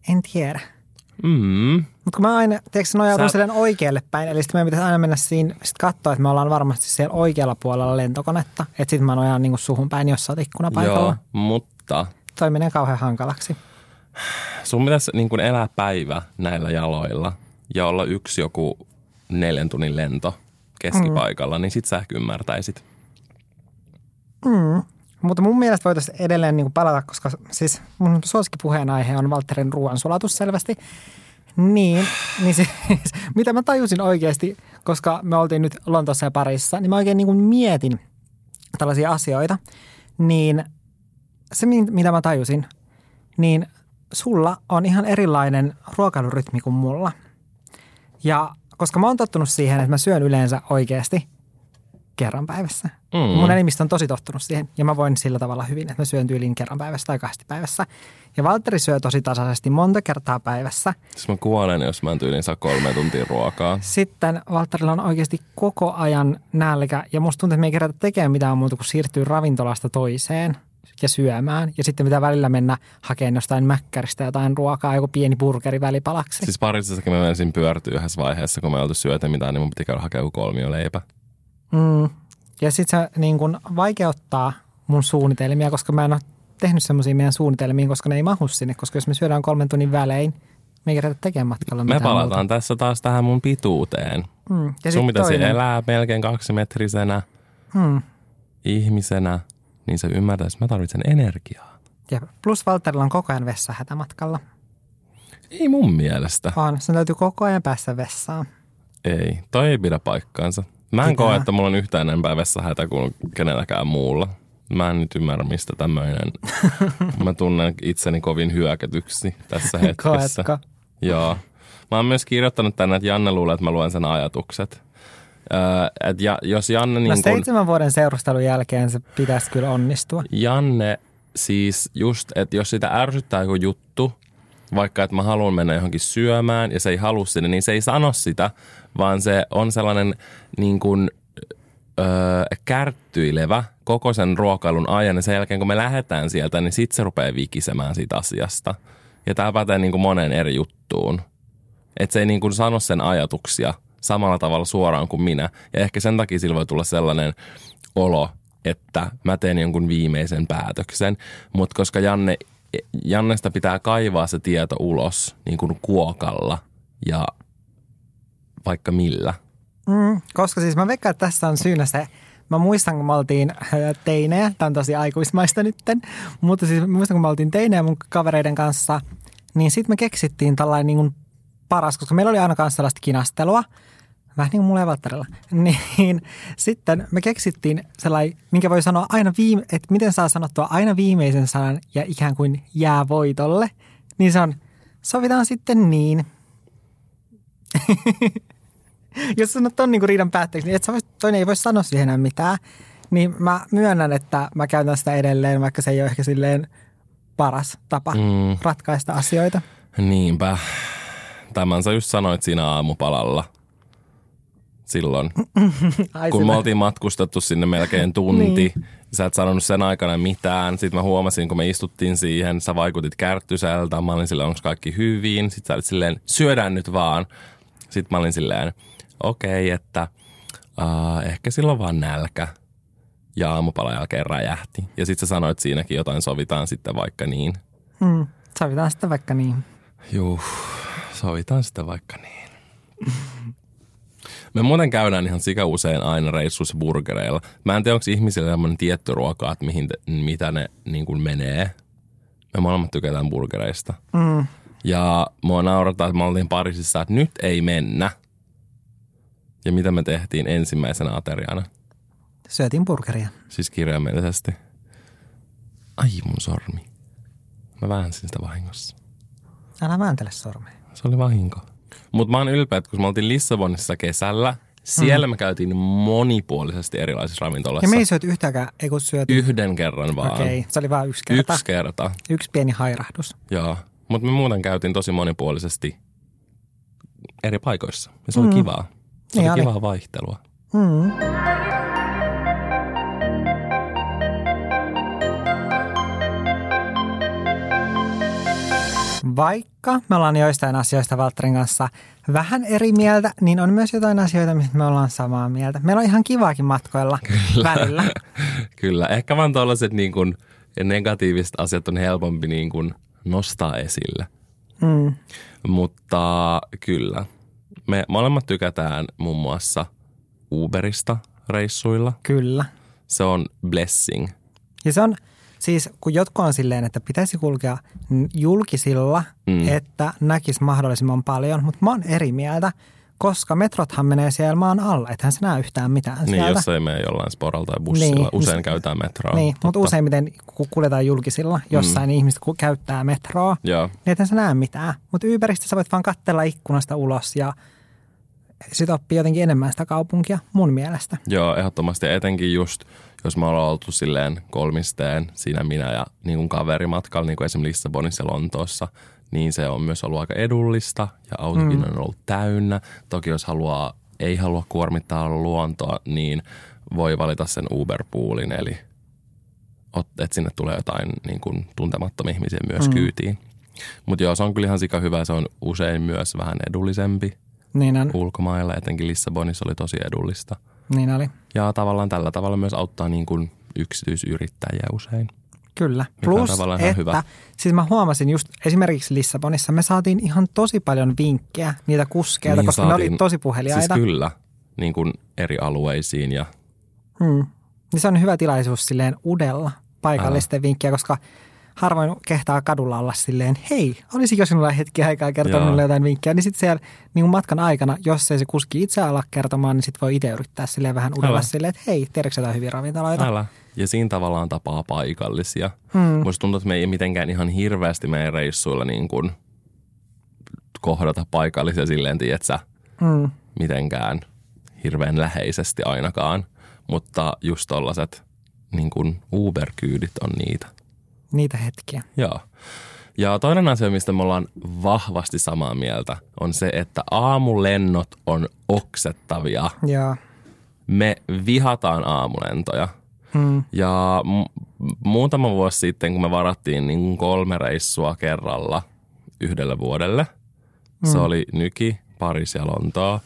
En tiedä. Mm. Mutta kun mä aina, tiedätkö, nojaudun Sä... oikealle päin, eli sitten meidän pitäisi aina mennä siinä, sit katsoa, että me ollaan varmasti siellä oikealla puolella lentokonetta. Että sitten mä nojaan niin suhun päin, jos sä oot ikkunapaikalla. Joo, mutta toi menee kauhean hankalaksi. Sun pitäisi niin kuin elää päivä näillä jaloilla ja olla yksi joku neljän tunnin lento keskipaikalla, mm. niin sit sä ehkä ymmärtäisit. Mm. Mutta mun mielestä voitaisiin edelleen niin kuin palata, koska siis mun suosikkipuheenaihe on Walterin ruoansulatus selvästi. Niin, niin siis, mitä mä tajusin oikeasti, koska me oltiin nyt Lontoossa ja Parissa, niin mä oikein niin kuin mietin tällaisia asioita, niin – se, mitä mä tajusin, niin sulla on ihan erilainen ruokailurytmi kuin mulla. Ja koska mä oon tottunut siihen, että mä syön yleensä oikeasti kerran päivässä. Mm. Mun elimistö on tosi tottunut siihen ja mä voin sillä tavalla hyvin, että mä syön tyyliin kerran päivässä tai kahdesti päivässä. Ja Valtteri syö tosi tasaisesti monta kertaa päivässä. Siis mä kuolen, jos mä en tyyliin saa kolme tuntia ruokaa. Sitten Valtterilla on oikeasti koko ajan nälkä ja musta tuntuu, että me ei kerätä tekemään mitään muuta kuin siirtyy ravintolasta toiseen ja syömään. Ja sitten pitää välillä mennä hakemaan jostain mäkkäristä jotain ruokaa, joku pieni burgeri välipalaksi. Siis parissakin mä menisin pyörtyä yhdessä vaiheessa, kun me oltu syötä mitään, niin mun piti käydä hakea joku leipä. Mm. Ja sitten se niin kun vaikeuttaa mun suunnitelmia, koska mä en ole tehnyt semmoisia meidän suunnitelmiin, koska ne ei mahu sinne. Koska jos me syödään kolmen tunnin välein, me ei kerätä tekemään matkalla Me palataan muuta. tässä taas tähän mun pituuteen. Mm. Ja Sun pitäisi toinen. elää melkein kaksimetrisenä mm. ihmisenä – niin se ymmärtää, että mä tarvitsen energiaa. Ja plus Walterilla on koko ajan vessa hätämatkalla. Ei mun mielestä. On, sen täytyy koko ajan päästä vessaan. Ei, toi ei pidä paikkaansa. Mä en Pitää. koe, että mulla on yhtään enempää vessahätä kuin kenelläkään muulla. Mä en nyt ymmärrä, mistä tämmöinen. mä tunnen itseni kovin hyökätyksi tässä hetkessä. Koetko? Joo. Mä oon myös kirjoittanut tänne, että Janne luulee, että mä luen sen ajatukset. Öö, et ja, jos Janne niin No kun, seitsemän vuoden seurustelun jälkeen se pitäisi kyllä onnistua. Janne siis just, että jos sitä ärsyttää joku juttu, vaikka että mä haluan mennä johonkin syömään ja se ei halua sinne, niin se ei sano sitä, vaan se on sellainen niin kuin, öö, kärttyilevä koko sen ruokailun ajan ja sen jälkeen kun me lähdetään sieltä, niin sitten se rupeaa vikisemään siitä asiasta. Ja tämä pätee niin kuin monen eri juttuun. Että se ei niin kuin sano sen ajatuksia samalla tavalla suoraan kuin minä. Ja ehkä sen takia sillä voi tulla sellainen olo, että mä teen jonkun viimeisen päätöksen. Mutta koska Janne, Jannesta pitää kaivaa se tieto ulos niin kuin kuokalla ja vaikka millä. Mm, koska siis mä veikkaan, että tässä on syynä se, mä muistan kun me oltiin äh, teinejä, tämä on tosi aikuismaista nytten, mutta siis mä muistan kun me oltiin teinejä mun kavereiden kanssa, niin sitten me keksittiin tällainen niin paras, koska meillä oli aina kanssa sellaista kinastelua, vähän niin kuin mulla Valtterilla, niin sitten me keksittiin sellainen, minkä voi sanoa aina viime, että miten saa sanottua aina viimeisen sanan ja ikään kuin jää voitolle, niin se on, sovitaan sitten niin. Jos sanot ton niinku riidan päätteeksi, niin et sä vois, toinen ei voi sanoa siihen enää mitään, niin mä myönnän, että mä käytän sitä edelleen, vaikka se ei ole ehkä silleen paras tapa Mm. ratkaista asioita. Niinpä. Tämän sä just sanoit siinä aamupalalla. Silloin, Ai kun sillä- me oltiin matkustettu sinne melkein tunti. niin. Sä et sanonut sen aikana mitään. Sitten mä huomasin, kun me istuttiin siihen, sä vaikutit kärttyseltä. Mä olin silleen, onko kaikki hyvin? Sitten sä olit silleen, syödään nyt vaan. Sitten mä olin silleen, okei, okay, että uh, ehkä silloin vaan nälkä. Ja aamupalan jälkeen räjähti. Ja sitten sä sanoit siinäkin jotain, sovitaan sitten vaikka niin. Mm, sovitaan sitten vaikka niin. Juu, sovitaan sitä vaikka niin. Me muuten käydään ihan sika usein aina reissuissa burgereilla. Mä en tiedä, onko ihmisillä sellainen tietty ruoka, että mihin te, mitä ne niin kuin menee. Me molemmat tykätään burgereista. Mm. Ja mua naurataan, että me oltiin Pariisissa, että nyt ei mennä. Ja mitä me tehtiin ensimmäisenä ateriana? Syötiin burgeria. Siis kirjaimellisesti. Ai mun sormi. Mä väänsin sitä vahingossa. Älä vääntele sormea. Se oli vahinko. Mutta mä oon ylpeä, että kun me oltiin Lissabonissa kesällä, siellä mm. me käytiin monipuolisesti erilaisissa ravintolassa. Ja me ei syöty yhtäkään, ei kun syöty. Yhden kerran vaan. Okei, se oli vain yksi kerta. Yksi kerta, Yksi pieni hairahdus. joo. Mutta me muuten käytiin tosi monipuolisesti eri paikoissa. Ja se oli kivaa. Se Niin oli oli. kivaa vaihtelua. Mm. Vaikka me ollaan joistain asioista Valtterin kanssa vähän eri mieltä, niin on myös jotain asioita, mistä me ollaan samaa mieltä. Meillä on ihan kivaakin matkoilla välillä. Kyllä. Ehkä vaan tuollaiset niin kuin negatiiviset asiat on helpompi niin kuin nostaa esille. Mm. Mutta kyllä. Me molemmat tykätään muun muassa Uberista reissuilla. Kyllä. Se on blessing. Ja se on siis, kun jotkut on silleen, että pitäisi kulkea julkisilla, Mm. mm. että näkisi mahdollisimman paljon, mutta mä oon eri mieltä, koska metrothan menee siellä maan alla, ethän sä näe yhtään mitään Niin, sieltä. jos ei mene jollain sporalla tai bussilla. Niin, Usein niin- käytetään metroa. Niin, mutta Totta. useimmiten kun kuljetaan julkisilla, jossain mm. ihmiset käyttää metroa, Joo, niin ethän sä näe mitään. Mutta Uberistä sä voit vaan katsella ikkunasta ulos ja sit oppii jotenkin enemmän sitä kaupunkia mun mielestä. joo, ehdottomasti. Etenkin just, jos me ollaan oltu silleen kolmisteen, siinä minä ja niin kuin kaverimatkalla, niin kuin esimerkiksi Lissabonissa ja Lontoossa, niin se on myös ollut aika edullista ja autokin mm. on ollut täynnä. Toki jos haluaa, ei halua kuormittaa luontoa, niin voi valita sen Uber-poolin, eli että sinne tulee jotain niin kuin tuntemattomia ihmisiä myös mm. kyytiin. Mutta joo, se on kyllä ihan sika hyvä. Se on usein myös vähän edullisempi Niin on, ulkomailla, etenkin Lissabonissa oli tosi edullista. niin oli. Ja tavallaan tällä tavalla myös auttaa niin kuin yksityisyrittäjiä usein. Kyllä. Mikä Plus, että hyvä. siis mä huomasin just esimerkiksi Lissabonissa, me saatiin ihan tosi paljon vinkkejä niitä kuskeilta, Niin koska ne saatiin. oli tosi puheliaita. Siis kyllä, niin kuin eri alueisiin ja Hmm. Niin se on hyvä tilaisuus silleen udella paikallisten vinkkejä, koska harvoin kehtaa kadulla olla silleen, hei, olisiko sinulla hetki aikaa kertoa minulle jotain vinkkejä. Niin sitten siellä niin matkan aikana, jos ei se kuski itse ala kertomaan, niin sitten voi itse yrittää silleen vähän udella Älä. silleen, että hei, tiedätkö jotain hyviä ravintoloita? älä. Ja siinä tavallaan tapaa paikallisia. Hmm. Musta tuntuu, että me ei mitenkään ihan hirveästi meidän reissuilla niin kuin kohdata paikallisia silleen, tietsä, Mm. mitenkään hirveän läheisesti ainakaan. Mutta just tollaset niin kuin Uber-kyydit on niitä. Niitä hetkiä. Joo. Ja toinen asia, mistä me ollaan vahvasti samaa mieltä, on se, että aamulennot on oksettavia. Joo. Me vihataan aamulentoja. Mm. Ja mu- muutama vuosi sitten, kun me varattiin niin kuin kolme reissua kerralla yhdelle vuodelle, mm. se oli Nyki, Paris ja Lontoa,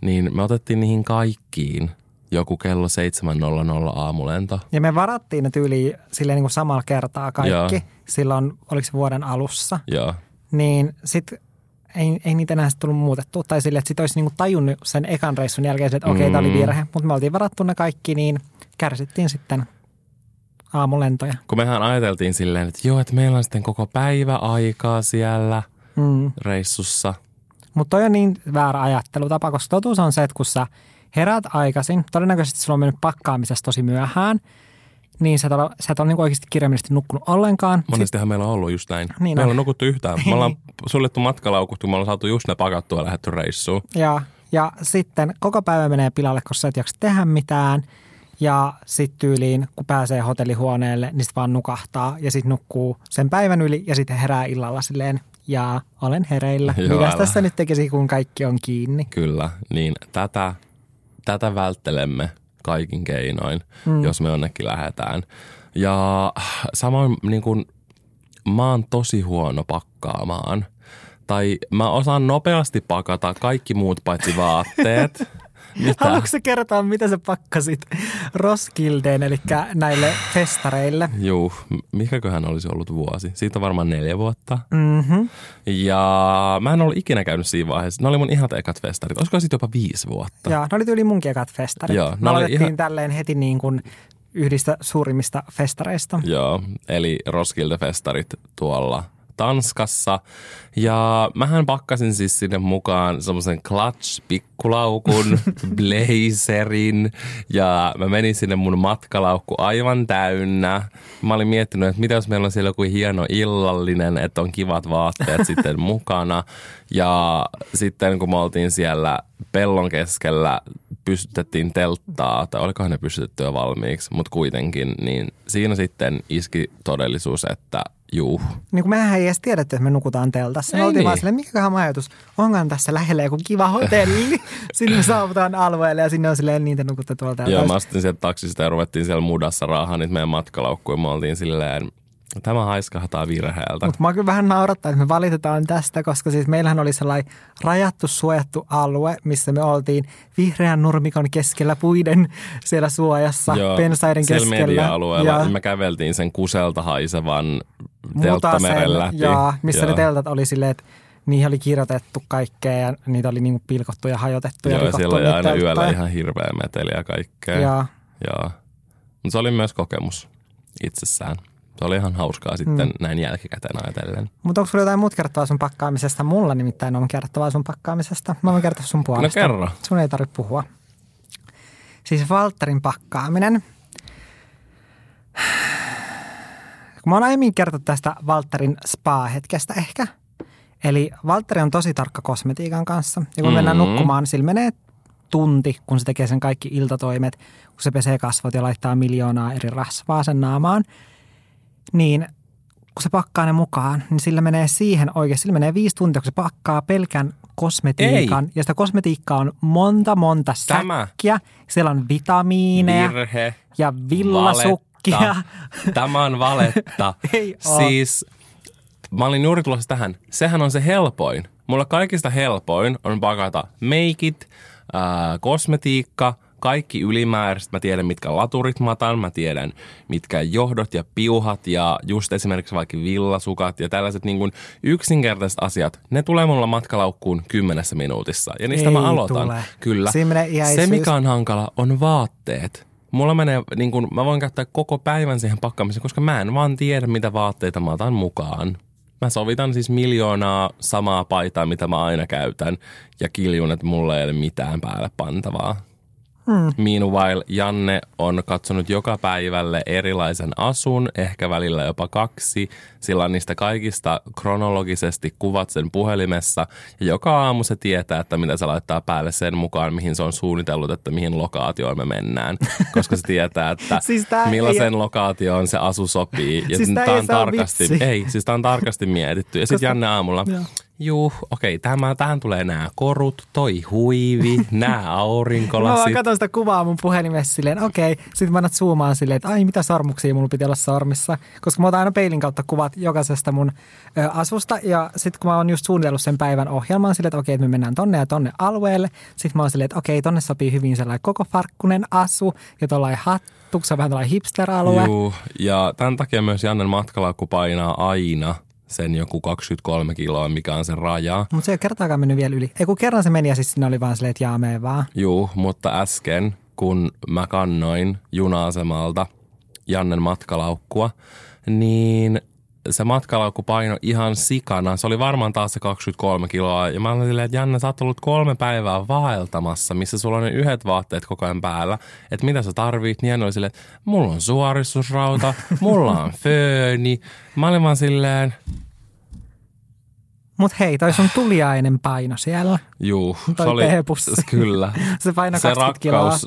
niin me otettiin niihin kaikkiin joku kello 7.00 aamulento. Ja me varattiin ne tyyliin silleen niin kuin samalla kertaa kaikki. Joo. Silloin, oliko se vuoden alussa. Joo. Niin sit ei, ei niitä enää tullut muutettu. Tai silleen, että sit olisi niinku tajunnut sen ekan reissun jälkeen, että okei, okay, tämä oli Mm. virhe. Mutta me oltiin varattu ne kaikki, niin kärsittiin sitten aamulentoja. Kun mehän ajateltiin silleen, että joo, että meillä on sitten koko päivä aikaa siellä Mm. reissussa. Mutta toi on niin väärä ajattelutapa, koska totuus on se, että kun sä heräät aikaisin, todennäköisesti sulla on mennyt pakkaamisessa tosi myöhään, niin sä et ole, sä et ole niin oikeasti kirjaimellisesti nukkunut ollenkaan. Monestihan meillä on ollut just näin. Niin meillä on. on nukuttu yhtään. Me ollaan suljettu matkalaukut, kun me ollaan saatu just ne pakattua ja lähdetty reissuun. Ja, ja sitten koko päivä menee pilalle, koska sä et jaksa tehdä mitään. Ja sitten tyyliin, kun pääsee hotellihuoneelle, niin sit vaan nukahtaa ja sitten nukkuu sen päivän yli ja sitten herää illalla silleen, ja olen hereillä. Älä. tässä nyt tekisi, kun kaikki on kiinni? Kyllä, niin tätä, tätä välttelemme kaikin keinoin, mm. jos me jonnekin lähdetään. Ja samoin niin kuin, mä oon tosi huono pakkaamaan. Tai mä osaan nopeasti pakata kaikki muut paitsi vaatteet. Mitä? Haluatko sä kertoa, mitä sä pakkasit Roskildeen, eli näille festareille? Juu, mikäköhän olisi ollut vuosi? Siitä on varmaan neljä vuotta. Mm-hmm. Ja mä en ollut ikinä käynyt siinä vaiheessa. Ne oli mun ihan ekat festarit. Olisiko siitä jopa viisi vuotta? Joo, ne oli tyyli munkin ekat festarit. Joo, ne oli ihan- tälleen heti niin kuin yhdistä suurimmista festareista. Joo, eli Roskilde-festarit tuolla Tanskassa. Ja mähän pakkasin siis sinne mukaan semmoisen clutch-pikkulaukun, blazerin ja mä menin sinne mun matkalaukku aivan täynnä. Mä olin miettinyt, että mitä jos meillä on siellä joku hieno illallinen, että on kivat vaatteet sitten mukana. Ja sitten kun me oltiin siellä pellon keskellä, pystytettiin telttaa, tai olikohan ne pystytetty jo valmiiksi, mutta kuitenkin, niin siinä sitten iski todellisuus, että juu, Niin kuin mehän ei edes tiedetty, että me nukutaan teltassa. Me Ei oltiin niin. vaan silleen, mikäköhän majoitus, onkaan tässä lähellä joku kiva hotelli. sinne me saavutaan alueelle ja sinne on silleen, niitä nukutte tuolla Joo, mä astin sieltä taksista ja ruvettiin siellä mudassa raahaa niitä meidän matkalaukkuja. Me oltiin silleen, tämä haiskahtaa virheeltä. Mutta mä kyllä vähän naurattaa, että me valitetaan tästä, koska siis meillähän oli sellainen rajattu, suojattu alue, missä me oltiin vihreän nurmikon keskellä puiden siellä suojassa, pensaiden siellä keskellä. media-alueella. Ja Ja me käveltiin sen kuselta haisevan telttameren läpi. Ja missä Joo. ne teltat oli silleen, että niihin oli kirjoitettu kaikkea ja niitä oli niinku pilkottu ja hajotettu ja Joo, ja siellä oli aina yöllä telttoja. ihan hirveä meteli ja kaikkea. Ja Joo. Mutta se oli myös kokemus itsessään. Se oli ihan hauskaa sitten Mm. näin jälkikäteen ajatellen. Mutta onko sulla jotain muut kertoa sun pakkaamisesta? Mulla nimittäin on kertovaa sun pakkaamisesta. Mä voin kertoa sun puolesta. No kerro. Sun ei tarvitse puhua. Siis Valtterin pakkaaminen. Kun mä oon aiemmin kertonut tästä Valtterin spa-hetkestä ehkä. Eli Valtteri on tosi tarkka kosmetiikan kanssa. Ja kun mennään Mhm. nukkumaan, sillä menee tunti, kun se tekee sen kaikki iltatoimet, kun se pesee kasvot ja laittaa miljoonaa eri rasvaa sen naamaan. Niin kun se pakkaa ne mukaan, niin sillä menee siihen oikeasti, sillä menee viisi tuntia, kun se pakkaa pelkän kosmetiikan. Ei. Ja sitä kosmetiikkaa on monta, monta Tämä. säkkiä. Siellä on vitamiineja Virhe. ja villasukkia. Valetta. Tämä on valetta. Ei oo. siis mä olin juuri tulossa tähän. Sehän on se helpoin. Mulla kaikista helpoin on pakata meikit, ää, kosmetiikka, kaikki ylimääräiset. Mä tiedän, mitkä laturit mä otan. Mä tiedän, mitkä johdot ja piuhat ja just esimerkiksi vaikka villasukat ja tällaiset niin kuin yksinkertaiset asiat. Ne tulee mulla matkalaukkuun kymmenessä minuutissa. Ja niistä Ei mä aloitan. tule. Kyllä. Se, mikä on hankala, on vaatteet. Mulla menee, niin kun, mä voin käyttää koko päivän siihen pakkaamiseen, koska mä en vaan tiedä, mitä vaatteita mä otan mukaan. Mä sovitan siis miljoonaa samaa paitaa, mitä mä aina käytän, ja kiljun, että mulla ei ole mitään päälle pantavaa. Mm. Meanwhile Janne on katsonut joka päivälle erilaisen asun, ehkä välillä jopa kaksi, sillä on niistä kaikista kronologisesti kuvat sen puhelimessa. Ja joka aamu se tietää, että mitä se laittaa päälle sen mukaan, mihin se on suunnitellut, että mihin lokaatioon me mennään. Koska se tietää, että siis millaisen ei... lokaatioon se asu sopii. Ja siis tämä on tarkasti, vitsi. ei, siis tämä on tarkasti mietitty. Ja sitten Janne aamulla, Juu, okei, okay, tähän tulee nämä korut, toi huivi, nämä aurinkolasit. Mä katson sitä kuvaa mun puhelimessa silleen, okei, sitten mä annat zoomaan silleen, että ai mitä sormuksia mulla pitää olla sormissa. Koska mä otan aina peilin kautta kuvat jokaisesta mun ö, asusta ja sitten kun mä oon just suunnitellut sen päivän ohjelman silleen, että okei, että me mennään tonne ja tonne alueelle. Sitten mä oon silleen, että okei, tonne sopii hyvin sellainen koko farkkunen asu ja tollainen hattu, se on vähän tällainen hipster-alue. Juu, ja tämän takia myös Jannen matkalaukku painaa aina – sen joku 23 kiloa, mikä on sen raja. Mutta se ei ole kertaakaan mennyt vielä yli. Ei kun kerran se meni ja sitten oli vaan silleen, että jaa, mee vaan. Juu, mutta äsken, kun mä kannoin juna-asemalta Jannen matkalaukkua, niin se matkalaukku paino ihan sikana. Se oli varmaan taas se 23 kiloa. Ja mä olin silleen, että Janne, sä oot ollut kolme päivää vaeltamassa, missä sulla on ne yhdet vaatteet koko ajan päällä. Että mitä sä tarvit? Niin Janne oli silleen, että mulla on suoristusrauta, mulla on fööni. Mä olin vaan silleen, Mut hei, toi sun tuliainen paino siellä. Juu, toi se oli, kyllä. se paino se rakkaus, kiloa.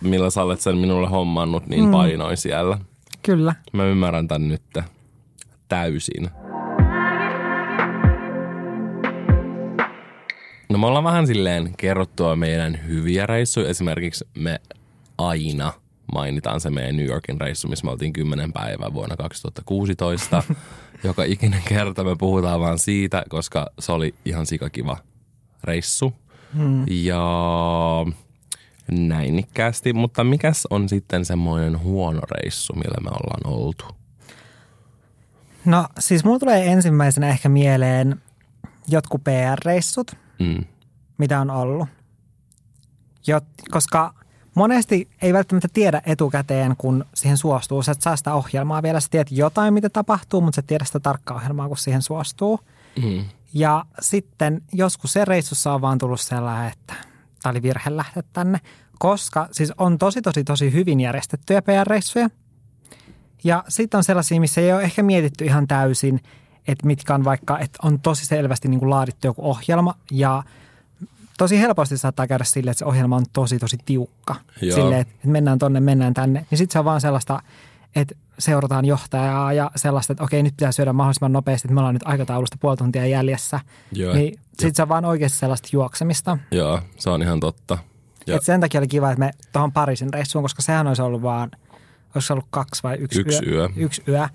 millä sä olet sen minulle hommannut, niin mm. painoi siellä. Kyllä. Mä ymmärrän tän nyt täysin. No me ollaan vähän silleen kerrottua meidän hyviä reissuja. Esimerkiksi me aina mainitaan se meidän New Yorkin reissu, missä me oltiin 10 päivää vuonna 2016. Joka ikinen kerta me puhutaan vaan siitä, koska se oli ihan sikakiva reissu. Hmm. Ja näin ikkäästi. Mutta mikäs on sitten semmoinen huono reissu, millä me ollaan oltu? No siis mulla tulee ensimmäisenä ehkä mieleen jotkut PR-reissut, mm. mitä on ollut. Jot, koska monesti ei välttämättä tiedä etukäteen, kun siihen suostuu. Sä et saa sitä ohjelmaa vielä. Sä tiedät jotain, mitä tapahtuu, mutta sä et tiedä sitä tarkkaa ohjelmaa, kun siihen suostuu. Mm. Ja sitten joskus se reissussa on vaan tullut sellainen, että tämä oli virhe lähteä tänne. Koska siis on tosi, tosi, tosi hyvin järjestettyjä PR-reissuja – ja sitten on sellaisia, missä ei ole ehkä mietitty ihan täysin, että mitkä on vaikka, että on tosi selvästi niin kuin laadittu joku ohjelma ja tosi helposti saattaa käydä silleen, että se ohjelma on tosi tosi tiukka. Joo. Silleen, että mennään tonne, mennään tänne. Niin sitten se on vaan sellaista, että seurataan johtajaa ja sellaista, että okei, nyt pitää syödä mahdollisimman nopeasti, että me ollaan nyt aikataulusta puoli tuntia jäljessä. Joo. Niin sitten se on vaan oikeasti sellaista juoksemista. Joo, se on ihan totta. Et sen takia oli kiva, että me tuohon Pariisin reissuun, koska sehän olisi ollut vaan – olisi ollut kaksi vai yksi, yksi yö, yö. Yksi yö.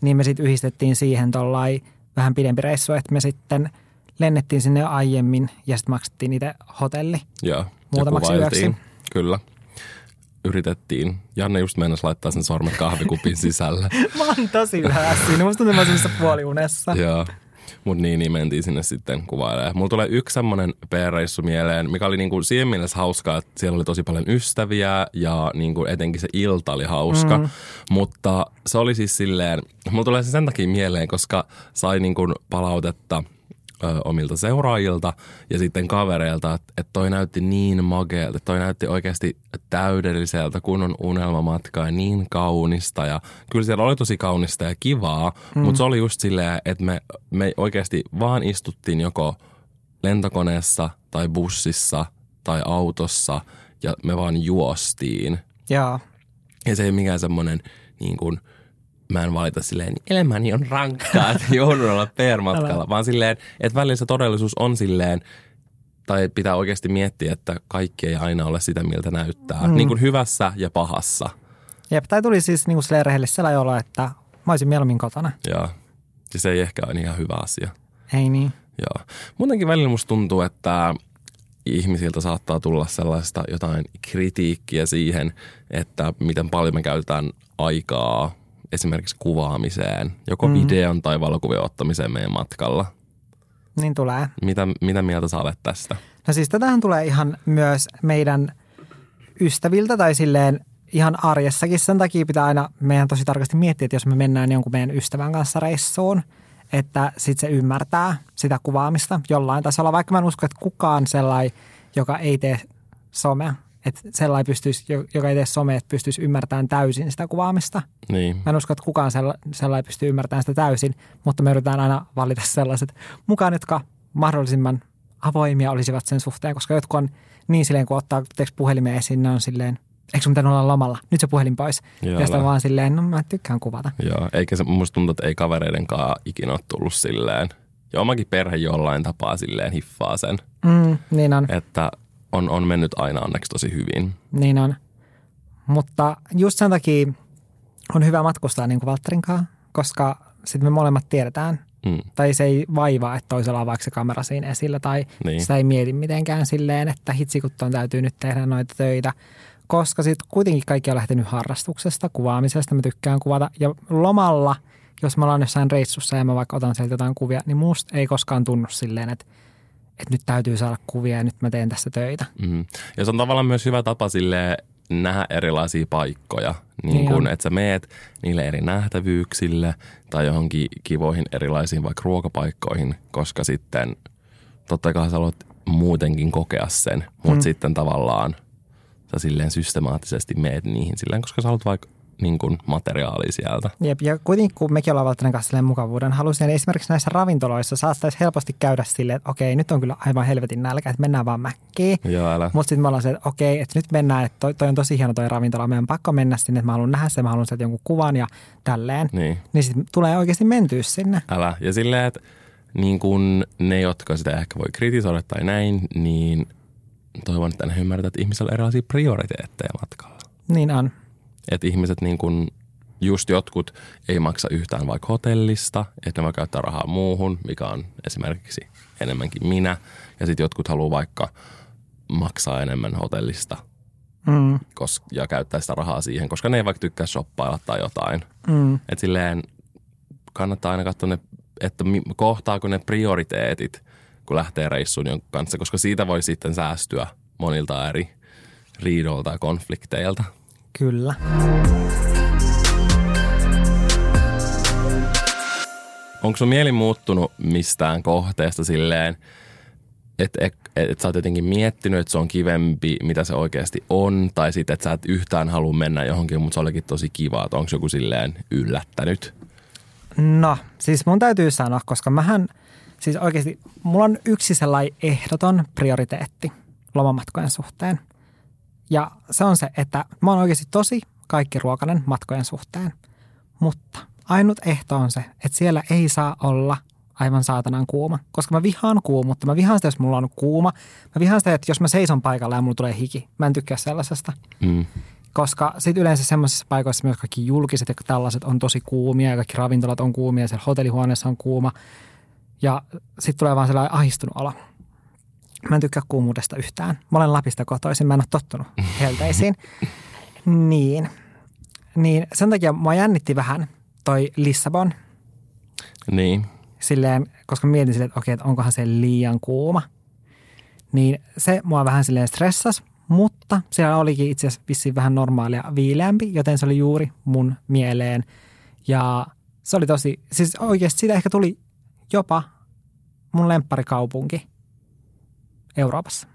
Niin me sitten yhdistettiin siihen tuollain vähän pidempi reissu, että me sitten lennettiin sinne aiemmin ja sitten maksettiin niitä hotelli Joo, muutamaksi yöksi. Kyllä yritettiin. Janne just meinasi laittaa sen sormet kahvikupin sisälle. mä oon tosi vähän siinä. Musta tuntuu, että puoliunessa. Joo. Mutta niin, niin mentiin sinne sitten kuvailemaan. Mulla tulee yksi semmoinen PR-reissu mieleen, mikä oli niinku siihen mielessä hauskaa, että siellä oli tosi paljon ystäviä ja niinku etenkin se ilta oli hauska. Mm. Mutta se oli siis silleen, mulla tulee se sen takia mieleen, koska sai niinku palautetta – ö, omilta seuraajilta ja sitten kavereilta, että, että toi näytti niin mageelta, toi näytti oikeasti täydelliseltä kunnon unelmamatkaa ja niin kaunista ja kyllä siellä oli tosi kaunista ja kivaa, mm. mutta se oli just silleen, että me, me oikeasti vaan istuttiin joko lentokoneessa tai bussissa tai autossa ja me vaan juostiin. Jaa. Ja se ei mikään semmoinen niin kuin – mä en valita silleen, elämäni on rankkaa, että joudun olla PR-matkalla, vaan silleen, että välillä se todellisuus on silleen, tai pitää oikeasti miettiä, että kaikki ei aina ole sitä, miltä näyttää. Mm. Niin kuin hyvässä ja pahassa. Jep, tai tuli siis niin kuin rehellisesti olo, että mä olisin mieluummin kotona. Joo, ja se ei ehkä ole ihan hyvä asia. Ei niin. Joo. Muutenkin välillä musta tuntuu, että ihmisiltä saattaa tulla sellaista jotain kritiikkiä siihen, että miten paljon me käytetään aikaa esimerkiksi kuvaamiseen, joko mm. videon tai valokuvien ottamiseen meidän matkalla. Niin tulee. Mitä, mitä mieltä sä olet tästä? No siis tätähän tulee ihan myös meidän ystäviltä tai silleen ihan arjessakin. Sen takia pitää aina meidän tosi tarkasti miettiä, että jos me mennään jonkun meidän ystävän kanssa reissuun, että sitten se ymmärtää sitä kuvaamista jollain tasolla. Vaikka mä en usko, että kukaan sellainen, joka ei tee somea, että sellainen pystyisi, joka ei tee some, että pystyisi ymmärtämään täysin sitä kuvaamista. Niin. Mä en usko, että kukaan sellainen pystyy ymmärtämään sitä täysin, mutta me yritetään aina valita sellaiset mukaan, jotka mahdollisimman avoimia olisivat sen suhteen, koska jotkut on niin silleen, kun ottaa puhelimeen esiin, ne on silleen, eikö sun pitänyt olla lomalla? Nyt se puhelin pois. Joo, ja sitten vaan silleen, no mä tykkään kuvata. Joo, eikä se, musta tuntuu, että ei kavereidenkaan ikinä ole tullut silleen. Ja omakin perhe jollain tapaa silleen hiffaa sen. Mm, niin on. Että on, on mennyt aina onneksi tosi hyvin. Niin on. Mutta just sen takia on hyvä matkustaa niin kuin Valtterin kanssa, koska sitten me molemmat tiedetään, mm. tai se ei vaivaa, että toisella on vaikka se kamera siinä esillä, tai niin. sitä ei mieti mitenkään silleen, että hitsi kun täytyy nyt tehdä noita töitä, koska sitten kuitenkin kaikki on lähtenyt harrastuksesta, kuvaamisesta, mä tykkään kuvata, ja lomalla, jos me ollaan jossain reissussa ja mä vaikka otan sieltä jotain kuvia, niin musta ei koskaan tunnu silleen, että että nyt täytyy saada kuvia ja nyt mä teen tässä töitä. Mm. Ja se on tavallaan myös hyvä tapa sille nähdä erilaisia paikkoja, niin, niin kun, että sä meet niille eri nähtävyyksille tai johonkin kivoihin erilaisiin vaikka ruokapaikkoihin, koska sitten totta kai sä haluat muutenkin kokea sen, mutta mm. sitten tavallaan sä silleen systemaattisesti meet niihin silleen, koska sä haluat vaikka niin kuin materiaalia sieltä. Jep, ja kuitenkin kun mekin ollaan välttänyt kanssa mukavuuden halusin, niin esimerkiksi näissä ravintoloissa saattaisi helposti käydä silleen, että okei, nyt on kyllä aivan helvetin nälkä, että mennään vaan mäkkiin. Mutta sitten me ollaan se, että okei, että nyt mennään, että toi, toi on tosi hieno toi ravintola, meidän pakko mennä sinne, että mä haluan nähdä sen, mä haluan sieltä jonkun kuvan ja tälleen. Niin, niin sitten tulee oikeasti mentyä sinne. Älä. Ja silleen, että niin kun ne, jotka sitä ehkä voi kritisoida tai näin, niin toivon, että ne ymmärtää, että ihmisillä on erilaisia prioriteetteja matkalla. Niin on. Että ihmiset niin kuin, just jotkut ei maksa yhtään vaikka hotellista, että ne voi käyttää rahaa muuhun, mikä on esimerkiksi enemmänkin minä. Ja sitten jotkut haluaa vaikka maksaa enemmän hotellista mm. kos, ja käyttää sitä rahaa siihen, koska ne ei vaikka tykkää shoppailla tai jotain. Mm. Että silleen kannattaa aina katsoa ne, että kohtaako ne prioriteetit, kun lähtee reissuun jonkun kanssa, koska siitä voi sitten säästyä monilta eri riidolta ja konflikteilta. Kyllä. Onko sun mieli muuttunut mistään kohteesta silleen, että et, et, et sä oot jotenkin miettinyt, että se on kivempi, mitä se oikeasti on, tai sitten, että sä et yhtään halua mennä johonkin, mutta se olikin tosi kiva, että onko joku silleen yllättänyt? No, siis mun täytyy sanoa, koska mähän, siis oikeasti, mulla on yksi sellainen ehdoton prioriteetti lomamatkojen suhteen – ja se on se, että mä oon oikeasti tosi kaikki ruokainen matkojen suhteen. Mutta ainut ehto on se, että siellä ei saa olla aivan saatanan kuuma. Koska mä vihaan kuumuutta. Mä vihaan sitä, jos mulla on kuuma. Mä vihaan sitä, että jos mä seison paikalla ja mulla tulee hiki. Mä en tykkää sellaisesta. Mm. Koska sitten yleensä semmoisissa paikoissa myös kaikki julkiset ja tällaiset on tosi kuumia ja kaikki ravintolat on kuumia ja siellä hotellihuoneessa on kuuma. Ja sitten tulee vaan sellainen ahistunut olo. Mä en tykkää kuumuudesta yhtään. Mä olen Lapista kotoisin, mä en ole tottunut helteisiin. niin. Niin sen takia mua jännitti vähän toi Lissabon. Niin. Silleen, koska mietin silleen, että okei, että onkohan se liian kuuma. Niin se mua vähän silleen stressas, mutta siellä olikin itse asiassa vissiin vähän normaalia viileämpi, joten se oli juuri mun mieleen. Ja se oli tosi, siis oikeasti siitä ehkä tuli jopa mun lempparikaupunki – Euroopassa.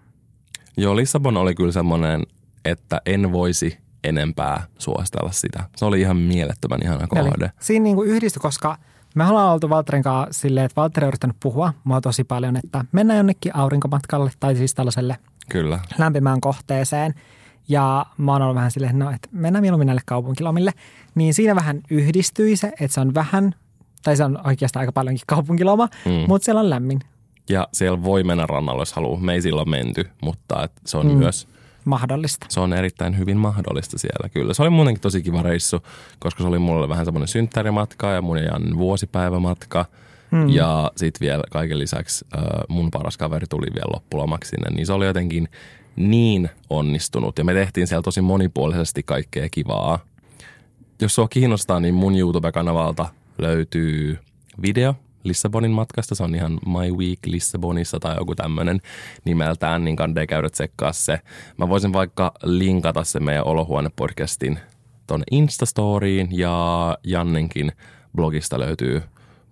Joo, Lissabon oli kyllä semmoinen, että en voisi enempää suositella sitä. Se oli ihan mielettömän ihana kohde. Eli siinä niin kuin yhdistyi, koska me ollaan oltu Valtterin kanssa silleen, että Valtteri on yrittänyt puhua mua tosi paljon, että mennään jonnekin aurinkomatkalle tai siis tällaiselle Kyllä. lämpimään kohteeseen. Ja mä oon ollut vähän silleen, no, että mennään mieluummin näille kaupunkilomille. Niin siinä vähän yhdistyi se, että se on vähän, tai se on oikeastaan aika paljonkin kaupunkiloma, mm. mutta siellä on lämmin. Ja siellä voi mennä rannalle, jos haluaa. Me ei silloin menty, mutta et se on mm. myös mahdollista. Se on erittäin hyvin mahdollista siellä, kyllä. Se oli muutenkin tosi kiva reissu, koska se oli mulle vähän semmoinen synttärimatka ja mun ja Jan vuosipäivämatka. Mm. Ja sitten vielä kaiken lisäksi äh, mun paras kaveri tuli vielä loppulomaksi sinne, niin se oli jotenkin niin onnistunut. Ja me tehtiin siellä tosi monipuolisesti kaikkea kivaa. Jos sua kiinnostaa, niin mun YouTube-kanavalta löytyy video, Lissabonin matkasta. Se on ihan My Week Lissabonissa tai joku tämmöinen nimeltään, niin kannattaa käydä tsekkaa se. Mä voisin vaikka linkata se meidän Olohuone-podcastin ton Instastoriin ja Jannenkin blogista löytyy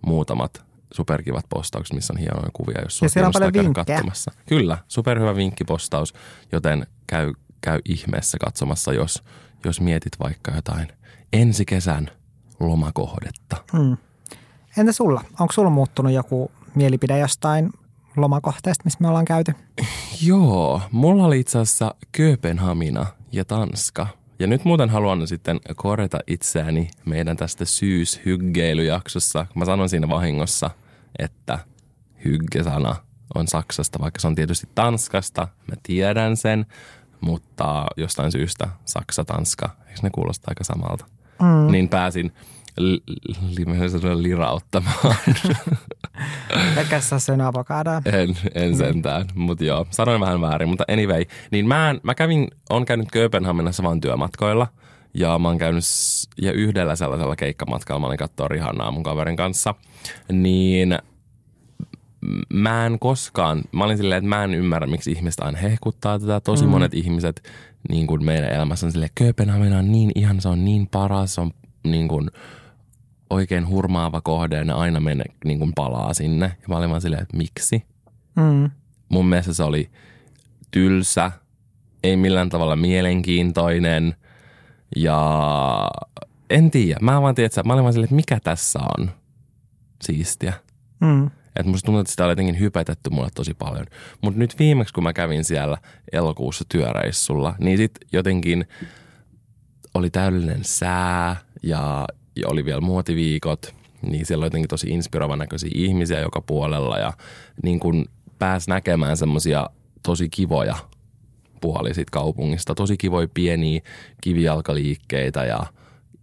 muutamat superkivat postaukset, missä on hienoja kuvia, jos ja siellä on paljon vinkkejä. katsomassa. Kyllä, superhyvä vinkkipostaus, joten käy käy ihmeessä katsomassa, jos, jos mietit vaikka jotain ensi kesän lomakohdetta. Hmm. Entä sulla? Onko sulla muuttunut joku mielipide jostain lomakohteesta, missä me ollaan käyty? Joo, mulla oli itse asiassa Kööpenhamina ja Tanska. Ja nyt muuten haluan sitten korjata itseäni meidän tästä syyshyggeilyjaksossa. Mä sanon siinä vahingossa, että hyggesana on Saksasta, vaikka se on tietysti Tanskasta. Mä tiedän sen, mutta jostain syystä Saksa, Tanska, eikö ne kuulosta aika samalta? Mm. Niin pääsin li- li- lirauttamaan. Eikä sä sen avokadaa. En, en sentään, mutta joo, sanoin vähän väärin, mutta anyway. Niin mä, en, mä kävin, on käynyt Kööpenhaminassa vaan työmatkoilla ja mä oon käynyt ja yhdellä sellaisella keikkamatkalla, mä olin katsoa Rihannaa mun kaverin kanssa, niin mä en koskaan, mä olin silleen, että mä en ymmärrä, miksi ihmiset aina hehkuttaa tätä. Tosi mm. monet ihmiset niin kuin meidän elämässä on silleen, Kööpenhamina on niin ihan, se on niin paras, se on niin kuin oikein hurmaava kohde ja ne aina mene, niin kuin palaa sinne. Ja mä olin vaan silleen, että miksi? Mm. Mun mielestä se oli tylsä, ei millään tavalla mielenkiintoinen ja en tiedä. Mä vaan tiedän, että mä olin vaan silleen, että mikä tässä on siistiä. Mm. Että musta tuntuu, että sitä oli jotenkin hypetetty mulle tosi paljon. Mutta nyt viimeksi, kun mä kävin siellä elokuussa työreissulla, niin sit jotenkin oli täydellinen sää ja, ja oli vielä muotiviikot. Niin siellä oli jotenkin tosi inspiroivan näköisiä ihmisiä joka puolella ja niin kun pääsi näkemään semmosia tosi kivoja puolia siitä kaupungista. Tosi kivoja pieniä kivijalkaliikkeitä ja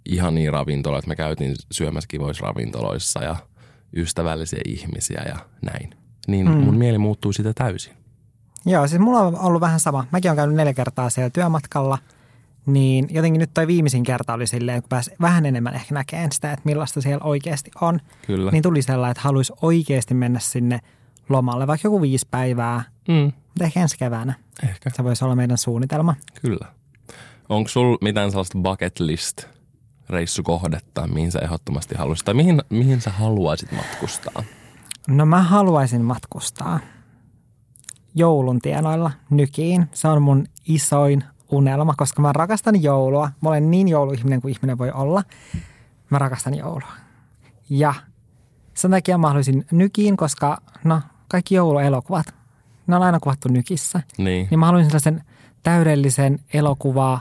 ihania ravintoloita. Me käytiin syömässä kivoissa ravintoloissa ja ystävällisiä ihmisiä ja näin. Niin mm. mun mieli muuttui sitä täysin. Joo, siis mulla on ollut vähän sama. Mäkin olen käynyt neljä kertaa siellä työmatkalla, niin jotenkin nyt toi viimeisin kerta oli silleen, kun pääsi vähän enemmän ehkä näkemään sitä, että millaista siellä oikeasti on. Kyllä. Niin tuli sellainen, että haluaisi oikeasti mennä sinne lomalle, vaikka joku viisi päivää, Mm, mutta ehkä ensi keväänä. ehkä. Se voisi olla meidän suunnitelma. Kyllä. Onko sulla mitään sellaista bucket list reissukohdetta, mihin sä ehdottomasti haluaisit, tai mihin, mihin sä haluaisit matkustaa? No mä haluaisin matkustaa joulun tienoilla nykiin. Se on mun isoin unelma, koska mä rakastan joulua. Mä olen niin jouluihminen kuin ihminen voi olla. Mä rakastan joulua. Ja sen takia mä haluaisin nykiin, koska no, kaikki jouluelokuvat, ne on aina kuvattu nykissä. Niin. Niin mä haluaisin sellaisen täydellisen elokuvaa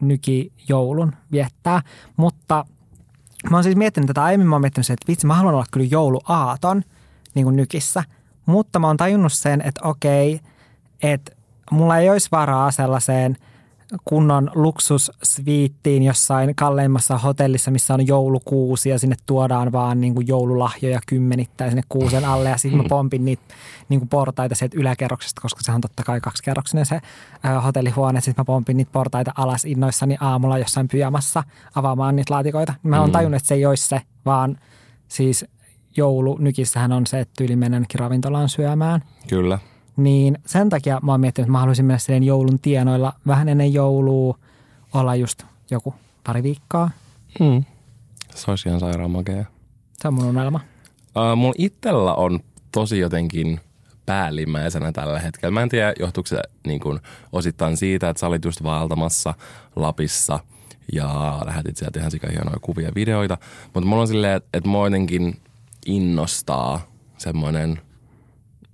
nykijoulun viettää. Mutta mä oon siis miettinyt tätä aiemmin, mä oon miettinyt sen, että vitsi, mä haluan olla kyllä jouluaaton niin kuin nykissä. Mutta mä oon tajunnut sen, että okei, että mulla ei olisi varaa sellaiseen kunnon luksussviittiin jossain kalleimmassa hotellissa, missä on joulukuusi ja sinne tuodaan vaan niin kuin joululahjoja kymmenittäin sinne kuusen alle ja sitten mä pompin niitä niin kuin portaita sieltä yläkerroksesta, koska se on totta kai kaksikerroksinen se hotellihuone. Sitten mä pompin niitä portaita alas innoissani aamulla jossain pyjamassa avaamaan niitä laatikoita. Mä oon Mm. tajunnut, että se ei olisi se, vaan siis joulu nykissähän on se, että tyyli mennä jonnekin ravintolaan syömään. Kyllä. Niin sen takia mä oon miettinyt, että mä haluaisin mennä silleen joulun tienoilla vähän ennen joulua, olla just joku pari viikkoa. Mm. Se olisi ihan sairaan makea. Se on mun unelma. Uh, mulla itsellä on tosi jotenkin päällimmäisenä tällä hetkellä. Mä en tiedä, johtuuko se niin kuin osittain siitä, että sä olit just vaeltamassa Lapissa ja lähetit sieltä ihan sika hienoja kuvia ja videoita. Mutta mulla on silleen, että, että mua jotenkin innostaa semmoinen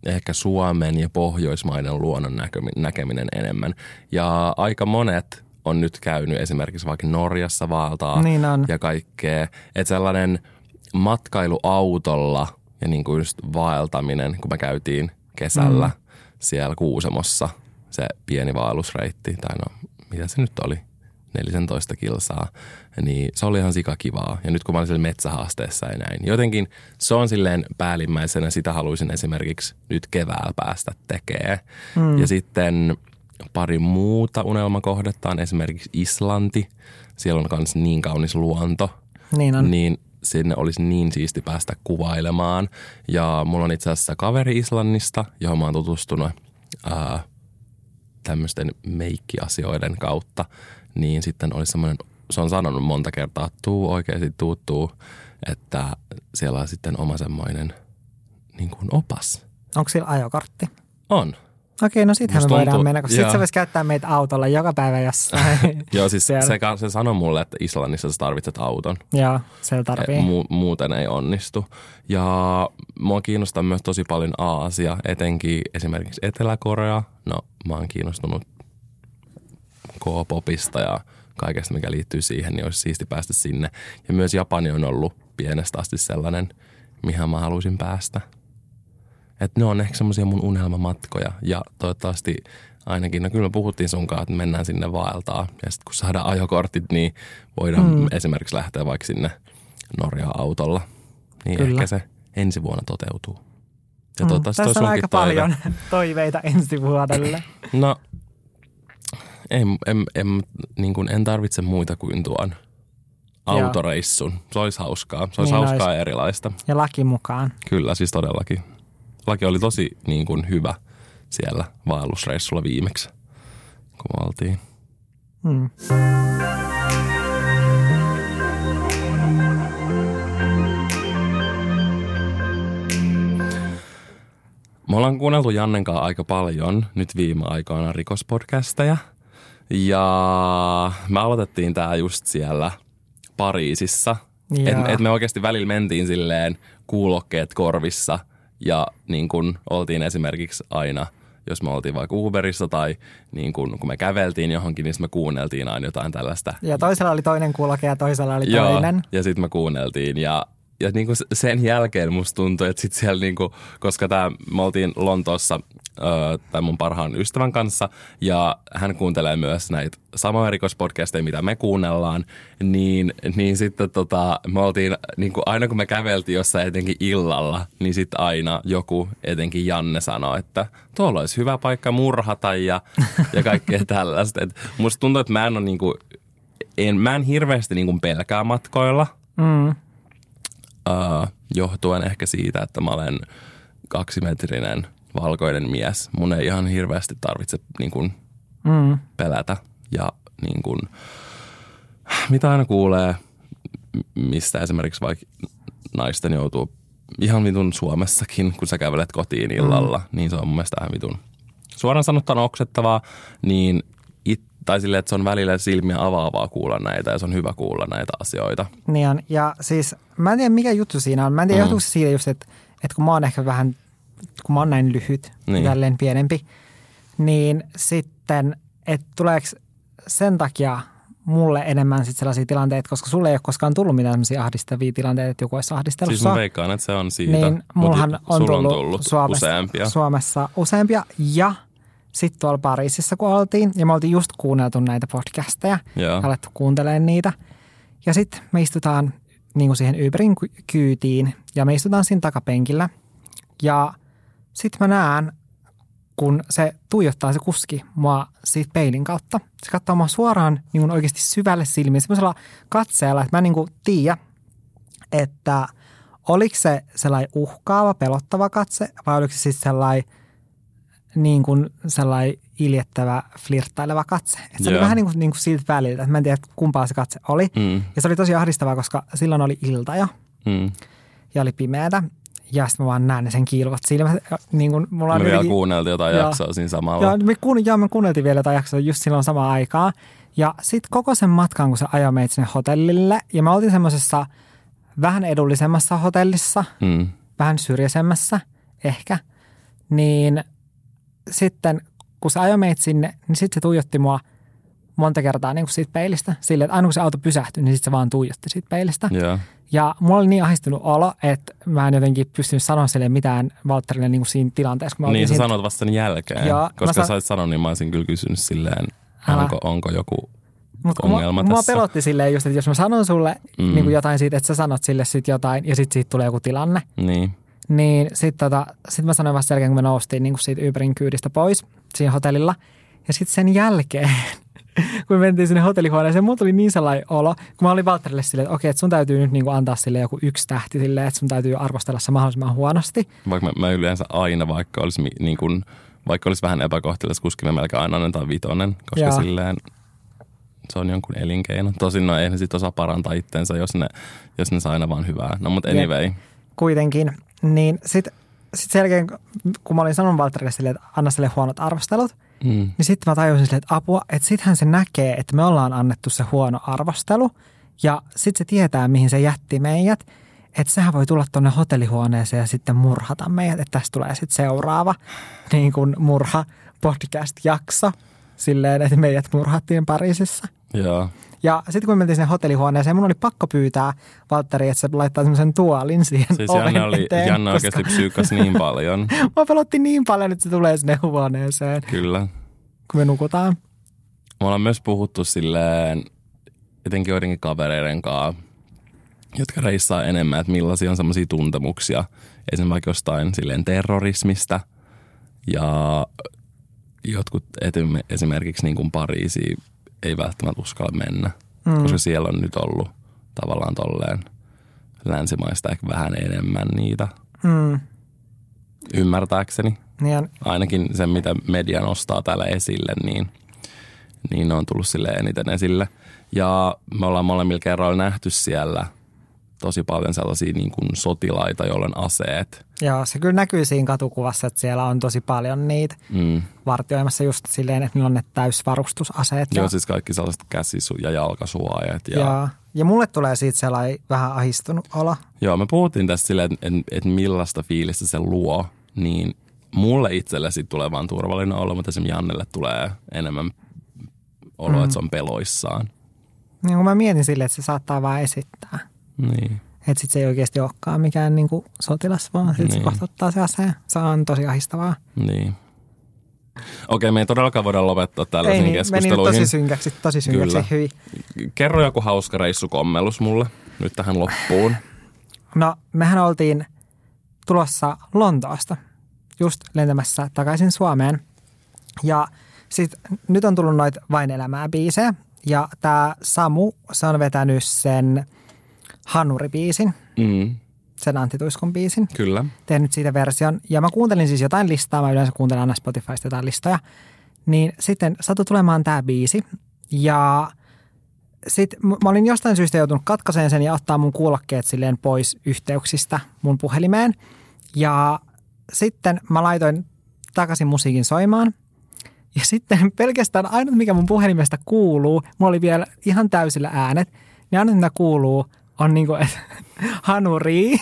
ehkä Suomen ja Pohjoismaiden luonnon näkemi- näkeminen enemmän. Ja aika monet on nyt käynyt esimerkiksi vaikka Norjassa vaeltaa Niin on. ja kaikkea. Että sellainen matkailuautolla ja niin kuin just vaeltaminen, kun me käytiin kesällä mm. siellä Kuusamossa, se pieni vaellusreitti, tai no mitä se nyt oli, 14 kilsaa, niin se oli ihan sikakivaa. Ja nyt kun mä olin siellä metsähaasteessa ja näin, jotenkin se on silleen päällimmäisenä, sitä haluaisin esimerkiksi nyt keväällä päästä tekemään. Mm. Ja sitten pari muuta unelmakohdetta on esimerkiksi Islanti. Siellä on myös niin kaunis luonto, Niin on. niin sinne olisi niin siisti päästä kuvailemaan. Ja mulla on itse asiassa kaveri Islannista, johon mä oon tutustunut ää, tämmöisten meikkiasioiden kautta. Niin sitten olisi semmoinen, se on sanonut monta kertaa, että tuu oikeasti, tuu, tuu, että siellä on sitten oma semmoinen niin kuin opas. Onko sillä ajokortti? On. Okei, no sittenhän me Musta voidaan tuntuu- mennä, koska sitten se voisi käyttää meitä autolla joka päivä jossain. Joo, siis se, se sanoi mulle, että Islannissa sä tarvitset auton. Joo, se tarvii. Mu- muuten ei onnistu. Ja mua kiinnostaa myös tosi paljon Aasia, etenkin esimerkiksi Etelä-Korea. No, mä oon kiinnostunut K-popista ja kaikesta, mikä liittyy siihen, niin olisi siisti päästä sinne. Ja myös Japani on ollut pienestä asti sellainen, mihin mä haluaisin päästä. Että ne on ehkä semmoisia mun unelmamatkoja ja toivottavasti ainakin, no kyllä me puhuttiin sunkaan, että mennään sinne vaeltaa ja sitten kun saadaan ajokortit, niin voidaan mm. esimerkiksi lähteä vaikka sinne Norjaan autolla. Niin Kyllä. ehkä se ensi vuonna toteutuu. Ja Mm, Tässä on aika toive. paljon toiveita ensi vuodelle. No, en, en, en, niin kuin en tarvitse muita kuin tuon autoreissun. Se olisi hauskaa. Se olisi Niin hauskaa olisi. erilaista. Ja laki mukaan. Kyllä, siis todellakin. Laki oli tosi niin kuin, hyvä siellä vaellusreissulla viimeksi, kun me oltiin. Mm. Me ollaan kuunneltu Jannen kanssa aika paljon nyt viime aikoina rikospodcasteja. Ja me aloitettiin tää just siellä Pariisissa. Joo. Et, et me oikeasti välillä mentiin silleen kuulokkeet korvissa ja niin kun oltiin esimerkiksi aina, jos me oltiin vaikka Uberissa tai niin kun, kun me käveltiin johonkin, niin me kuunneltiin aina jotain tällaista Ja toisella oli toinen kuuloke ja toisella oli toinen. ja sitten me kuunneltiin ja ja niinku s- sen jälkeen musta tuntui, että sit siellä niinku, koska tää, me oltiin Lontoossa tämän mun parhaan ystävän kanssa ja hän kuuntelee myös näitä samoja rikospodcasteja, mitä me kuunnellaan, niin, niin sitten tota, me oltiin, niinku aina kun me käveltiin jossain etenkin illalla, niin sitten aina joku, etenkin Janne sanoi, että tuolla olisi hyvä paikka murhata ja, ja kaikkea tällaista. Et musta tuntuu, että mä en ole niinku, en, mä en hirveästi niinku pelkää matkoilla, Mm. Uh, johtuen ehkä siitä, että mä olen kaksimetrinen valkoinen mies. Mun ei ihan hirveästi tarvitse niin kuin, Mm. pelätä. Ja niin kuin, mitä aina kuulee, mistä esimerkiksi vaikka naisten joutuu ihan vitun Suomessakin, kun sä kävelet kotiin illalla, mm. niin se on mun mielestä ihan vitun suoraan sanottuna oksettavaa, niin tai silleen, että se on välillä silmiä avaavaa kuulla näitä ja se on hyvä kuulla näitä asioita. Niin on. Ja siis mä en tiedä mikä juttu siinä on. Mä en tiedä Mm. johtuuko se siitä just, että, että kun mä oon ehkä vähän, kun mä oon näin lyhyt, Niin. tälleen pienempi, niin sitten, että tuleeko sen takia mulle enemmän sit sellaisia tilanteita, koska sulle ei ole koskaan tullut mitään sellaisia ahdistavia tilanteita, että joku olisi ahdistellut Siis mä veikkaan, että se on siitä. Niin mullahan on tullut, on tullut Suomessa, useampia. Suomessa useampia ja sitten tuolla Pariisissa kun oltiin ja me oltiin just kuunneltu näitä podcasteja Joo. alettu kuuntelemaan niitä. Ja sitten me istutaan niin kuin siihen Uberin ky- kyytiin ja me istutaan siinä takapenkillä. Ja sitten mä näen, kun se tuijottaa se kuski mua siitä peilin kautta. Se katsoo mua suoraan niin kuin oikeasti syvälle silmiin, semmoisella katseella, että mä en niin kuin tiedä, että oliko se sellainen uhkaava, pelottava katse vai oliko se sitten sellainen niin kuin sellainen iljettävä, flirttaileva katse. Et se oli vähän niin kuin, niin kuin siltä väliltä, että mä en tiedä kumpaa se katse oli. Mm, Ja se oli tosi ahdistavaa, koska silloin oli ilta jo mm. ja oli pimeätä. Ja sitten mä vaan näen sen kiilvat silmät. Niin kuin mulla on Me vielä jotenkin- kuunneltiin jotain Joo. jaksoa siinä samalla. Joo, me, kuun, joo, me kuunneltiin vielä jotain jaksoa just silloin samaan aikaan. Ja sitten koko sen matkan, kun se ajoi meitä sinne hotellille, ja me oltiin semmoisessa vähän edullisemmassa hotellissa, Mm. vähän syrjäisemmässä ehkä, niin sitten kun se ajoi meitä sinne, niin sitten se tuijotti mua monta kertaa niin kuin siitä peilistä. Silleen, että aina kun se auto pysähtyi, niin sitten se vaan tuijotti siitä peilistä. Joo. Ja mulla oli niin ahdistunut olo, että mä en jotenkin pystynyt sanoa sille mitään Valtterille niin kuin siinä tilanteessa. Kun me Niin sä siinä- sanot vasta sen jälkeen. Joo, mä koska sä olisit sanonut, niin mä olisin kyllä kysynyt silleen, Älä. onko, onko joku Mut ongelma mua, mua tässä. pelotti silleen just, että jos mä sanon sulle mm. niin kuin jotain siitä, että sä sanot sille sit jotain ja sitten siitä tulee joku tilanne, Niin. Niin sitten tota, sit mä sanoin vasta sen jälkeen, kun me noustiin niin kuin siitä Uberin kyydistä pois siinä hotellilla. Ja sitten sen jälkeen, kun me mentiin sinne hotellihuoneeseen, mulla tuli niin sellainen olo, kun mä olin Valtterille silleen, että okei, että sun täytyy nyt niin kuin antaa sille joku yksi tähti silleen, että sun täytyy arvostella se mahdollisimman huonosti. Vaikka mä, mä yleensä aina, vaikka olisi, niin kun, vaikka olisi vähän epäkohtelis kuski, mä melkein aina annan vitonen, koska Joo. silleen se on jonkun elinkeino. Tosin no eihän sit osaa parantaa itteensä, jos ne, jos ne saa aina vaan hyvää. No mutta Jep. Kuitenkin, niin sitten sitten sen jälkeen, kun mä olin sanonut Valtterille silleen, että anna sille huonot arvostelut, Mm. niin sitten mä tajusin silleen, että apua, että sittenhän se näkee, että me ollaan annettu se huono arvostelu. Ja sitten se tietää, mihin se jätti meidät. Että sehän voi tulla tuonne hotellihuoneeseen ja sitten murhata meidät. Että tästä tulee sitten seuraava niin kuin murha podcast-jakso. Silleen, että meidät murhattiin Pariisissa. Joo. Ja sitten kun me mentiin sinne hotellihuoneeseen, mun oli pakko pyytää Valtteri, että se laittaa semmoisen tuolin siihen Siis oven Janne, oli, eteen, Janne koska oikeasti psyykkas niin paljon. Mä pelotti niin paljon, että se tulee sinne huoneeseen, Kyllä. kun me nukutaan. Me ollaan myös puhuttu silleen, etenkin joidenkin kavereiden kanssa, jotka reissaa enemmän, että millaisia on semmoisia tuntemuksia. Esimerkiksi jostain silleen terrorismista ja jotkut etim- esimerkiksi niin kuin Pariisiin ei välttämättä uskalla mennä, mm. koska siellä on nyt ollut tavallaan tolleen länsimaista ehkä vähän enemmän niitä, Mm. ymmärtääkseni. Niin ainakin se, mitä media nostaa täällä esille, niin, niin ne on tullut sille eniten esille. Ja me ollaan molemmilla kerroilla nähty siellä tosi paljon sellaisia niin kuin sotilaita, joilla on aseet. joo, se kyllä näkyy siinä katukuvassa, että siellä on tosi paljon niitä Mm. vartioimassa just silleen, että niillä on ne täysvarustusaseet. Joo, ja, siis kaikki sellaiset käsisu- ja jalkasuojat. Ja, ja, ja mulle tulee siitä sellainen vähän ahistunut olo. Joo, me puhuttiin tästä silleen, että et, et millaista fiilistä se luo, niin mulle itselle siitä tulee vaan turvallinen olo, mutta esimerkiksi Jannelle tulee enemmän olo, mm. että se on peloissaan. Niin kun mä mietin silleen, että se saattaa vaan esittää. Niin. Että sit se ei oikeasti olekaan mikään niinku sotilas, vaan sit se Niin. kohta ottaa se aseen. Se on tosi ahistavaa. Niin. Okei, me ei todellakaan voida lopettaa Ei tällaisiin niin, meni keskusteluihin. tosi synkäksi, tosi synkäksi Kyllä. hyvin. Kerro joku hauska reissukommellus mulle nyt tähän loppuun. No, mehän oltiin tulossa Lontoosta, just lentämässä takaisin Suomeen. Ja sit nyt on tullut noit Vain elämää biisejä. Ja tämä Samu, se on vetänyt sen Hanuri-biisin, Mm, sen Antti Tuiskun biisin. kyllä. tehnyt siitä version. Ja mä kuuntelin siis jotain listaa, mä yleensä kuuntelen aina Spotifysta jotain listoja. Niin sitten sattui tulemaan tämä biisi. Ja sitten mä olin jostain syystä joutunut katkaiseen sen ja ottaa mun kuulokkeet silleen pois yhteyksistä mun puhelimeen. Ja sitten mä laitoin takaisin musiikin soimaan. Ja sitten pelkästään ainut, mikä mun puhelimesta kuuluu, mulla oli vielä ihan täysillä äänet, niin ainut, mitä kuuluu, on niinku, että hanuri.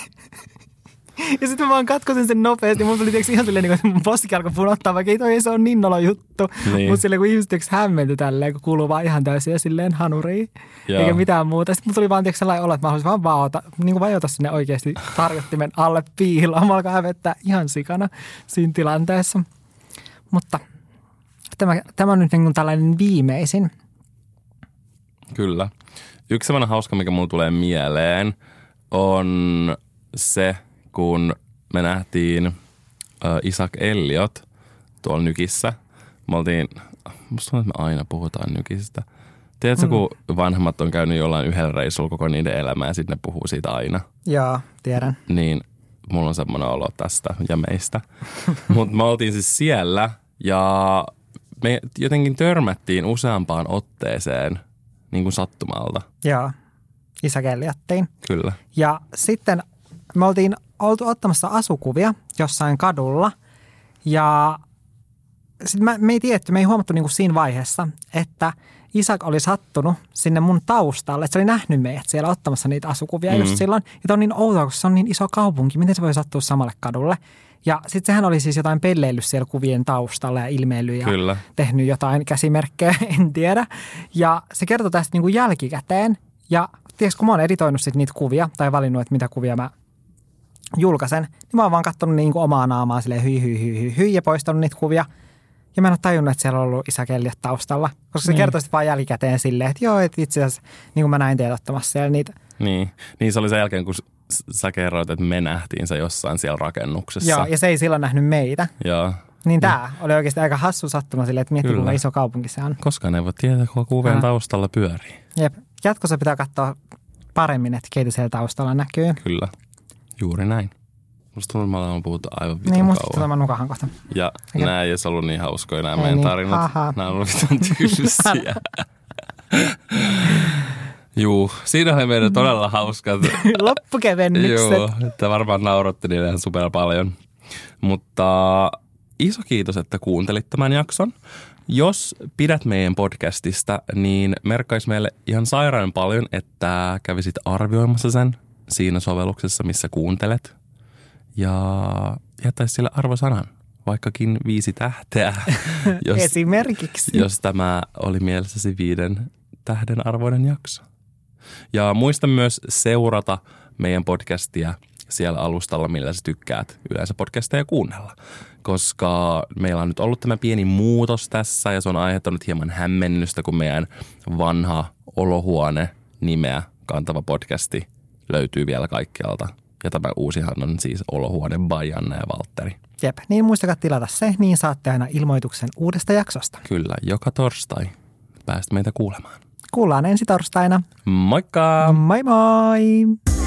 Ja sitten mä vaan katkosin sen nopeasti. Mun tuli tiiäks, ihan silleen, niin kuin, että mun postikin alkoi punottaa, vaikka ei toi se on niin nolo juttu. Niin. Mutta silleen, kun ihmiset tiiäks, hämmentyi tälleen, kun kuuluu vaan ihan täysin ja silleen hanuri. Joo. Eikä mitään muuta. Sitten mun tuli vaan tiiäks, sellainen olo, että mä haluaisin vaan vaota, niin kuin vajota sinne oikeasti tarjottimen alle piiloon. Mä alkaa hävettää ihan sikana siinä tilanteessa. Mutta tämä, tämä on nyt niin kuin tällainen viimeisin. Kyllä. Yksi sellainen hauska, mikä mulle tulee mieleen, on se, kun me nähtiin äh, Isaac Elliot tuolla Nykissä. Me oltiin, musta tuntuu, että me aina puhutaan Nykistä. Tiedätkö, mm. kun vanhemmat on käynyt jollain yhdellä reissulla koko niiden elämää ja sitten ne puhuu siitä aina, Joo, tiedän. niin mulla on semmoinen olo tästä ja meistä. Mutta me oltiin siis siellä ja me jotenkin törmättiin useampaan otteeseen niin kuin sattumalta. Joo, isä kelliattiin. Kyllä. Ja sitten me oltiin oltu ottamassa asukuvia jossain kadulla ja sitten me, me ei tiedetty, me ei huomattu niinku siinä vaiheessa, että Isak oli sattunut sinne mun taustalle, että se oli nähnyt meidät siellä ottamassa niitä asukuvia mm. just silloin. Ja on niin outoa, koska se on niin iso kaupunki, miten se voi sattua samalle kadulle. Ja sitten sehän oli siis jotain pelleillyt siellä kuvien taustalla ja ilmeillyt ja Kyllä. tehnyt jotain käsimerkkejä, en tiedä. Ja se kertoi tästä niin kuin jälkikäteen. Ja tiedätkö, kun mä oon editoinut sit niitä kuvia tai valinnut, että mitä kuvia mä julkaisen, niin mä oon vaan katsonut niin kuin omaa naamaa silleen hyi, hyi, hyi, hyi, hyi ja poistanut niitä kuvia. Ja mä en ole tajunnut, että siellä on ollut isä Kelliot taustalla. Koska se Niin. kertoi sitten vaan jälkikäteen silleen, että joo, että itse asiassa niin kuin mä näin teidät ottamassa siellä niitä. Niin. niin se oli sen jälkeen, kun sä kerroit, että me nähtiin se jossain siellä rakennuksessa. Joo, ja se ei silloin nähnyt meitä. Joo. Niin tämä oli oikeasti aika hassu sattuma silleen, että miettii Kyllä. kuinka iso kaupunki se on. Koskaan ei voi tietää, kuka kuvien taustalla pyörii. Jep. Jatkossa pitää katsoa paremmin, että keitä siellä taustalla näkyy. Kyllä. Juuri näin. Musta tuntuu, että me ollaan puhuttu aivan vitun Niin musta kauan. mä nukahan kohta. Ja Eikä- nämä ei edes ollut niin hauskoja nämä Ei meidän niin. tarinat. Haha. Nämä on ollut vitun tylsiä. Juu, siinä oli meidän todella hauskat. Loppukevennykset. Joo, että varmaan naurotti niille ihan super paljon. Mutta iso kiitos, että kuuntelit tämän jakson. Jos pidät meidän podcastista, niin merkkaisi meille ihan sairaan paljon, että kävisit arvioimassa sen siinä sovelluksessa, missä kuuntelet. Ja jättäisi sille arvosanan, vaikkakin viisi tähteä, jos, Esimerkiksi. jos tämä oli mielessäsi viiden tähden arvoinen jakso. Ja muista myös seurata meidän podcastia siellä alustalla, millä sä tykkäät yleensä podcasteja kuunnella. Koska meillä on nyt ollut tämä pieni muutos tässä ja se on aiheuttanut hieman hämmennystä, kun meidän vanha olohuone nimeä kantava podcasti löytyy vielä kaikkialta. Ja tämä uusihan on siis olohuone by Janne ja Valtteri. Jep, niin muistakaa tilata se, niin saatte aina ilmoituksen uudesta jaksosta. Kyllä, joka torstai pääst meitä kuulemaan. Kuullaan ensi torstaina. Moikka! Moi moi!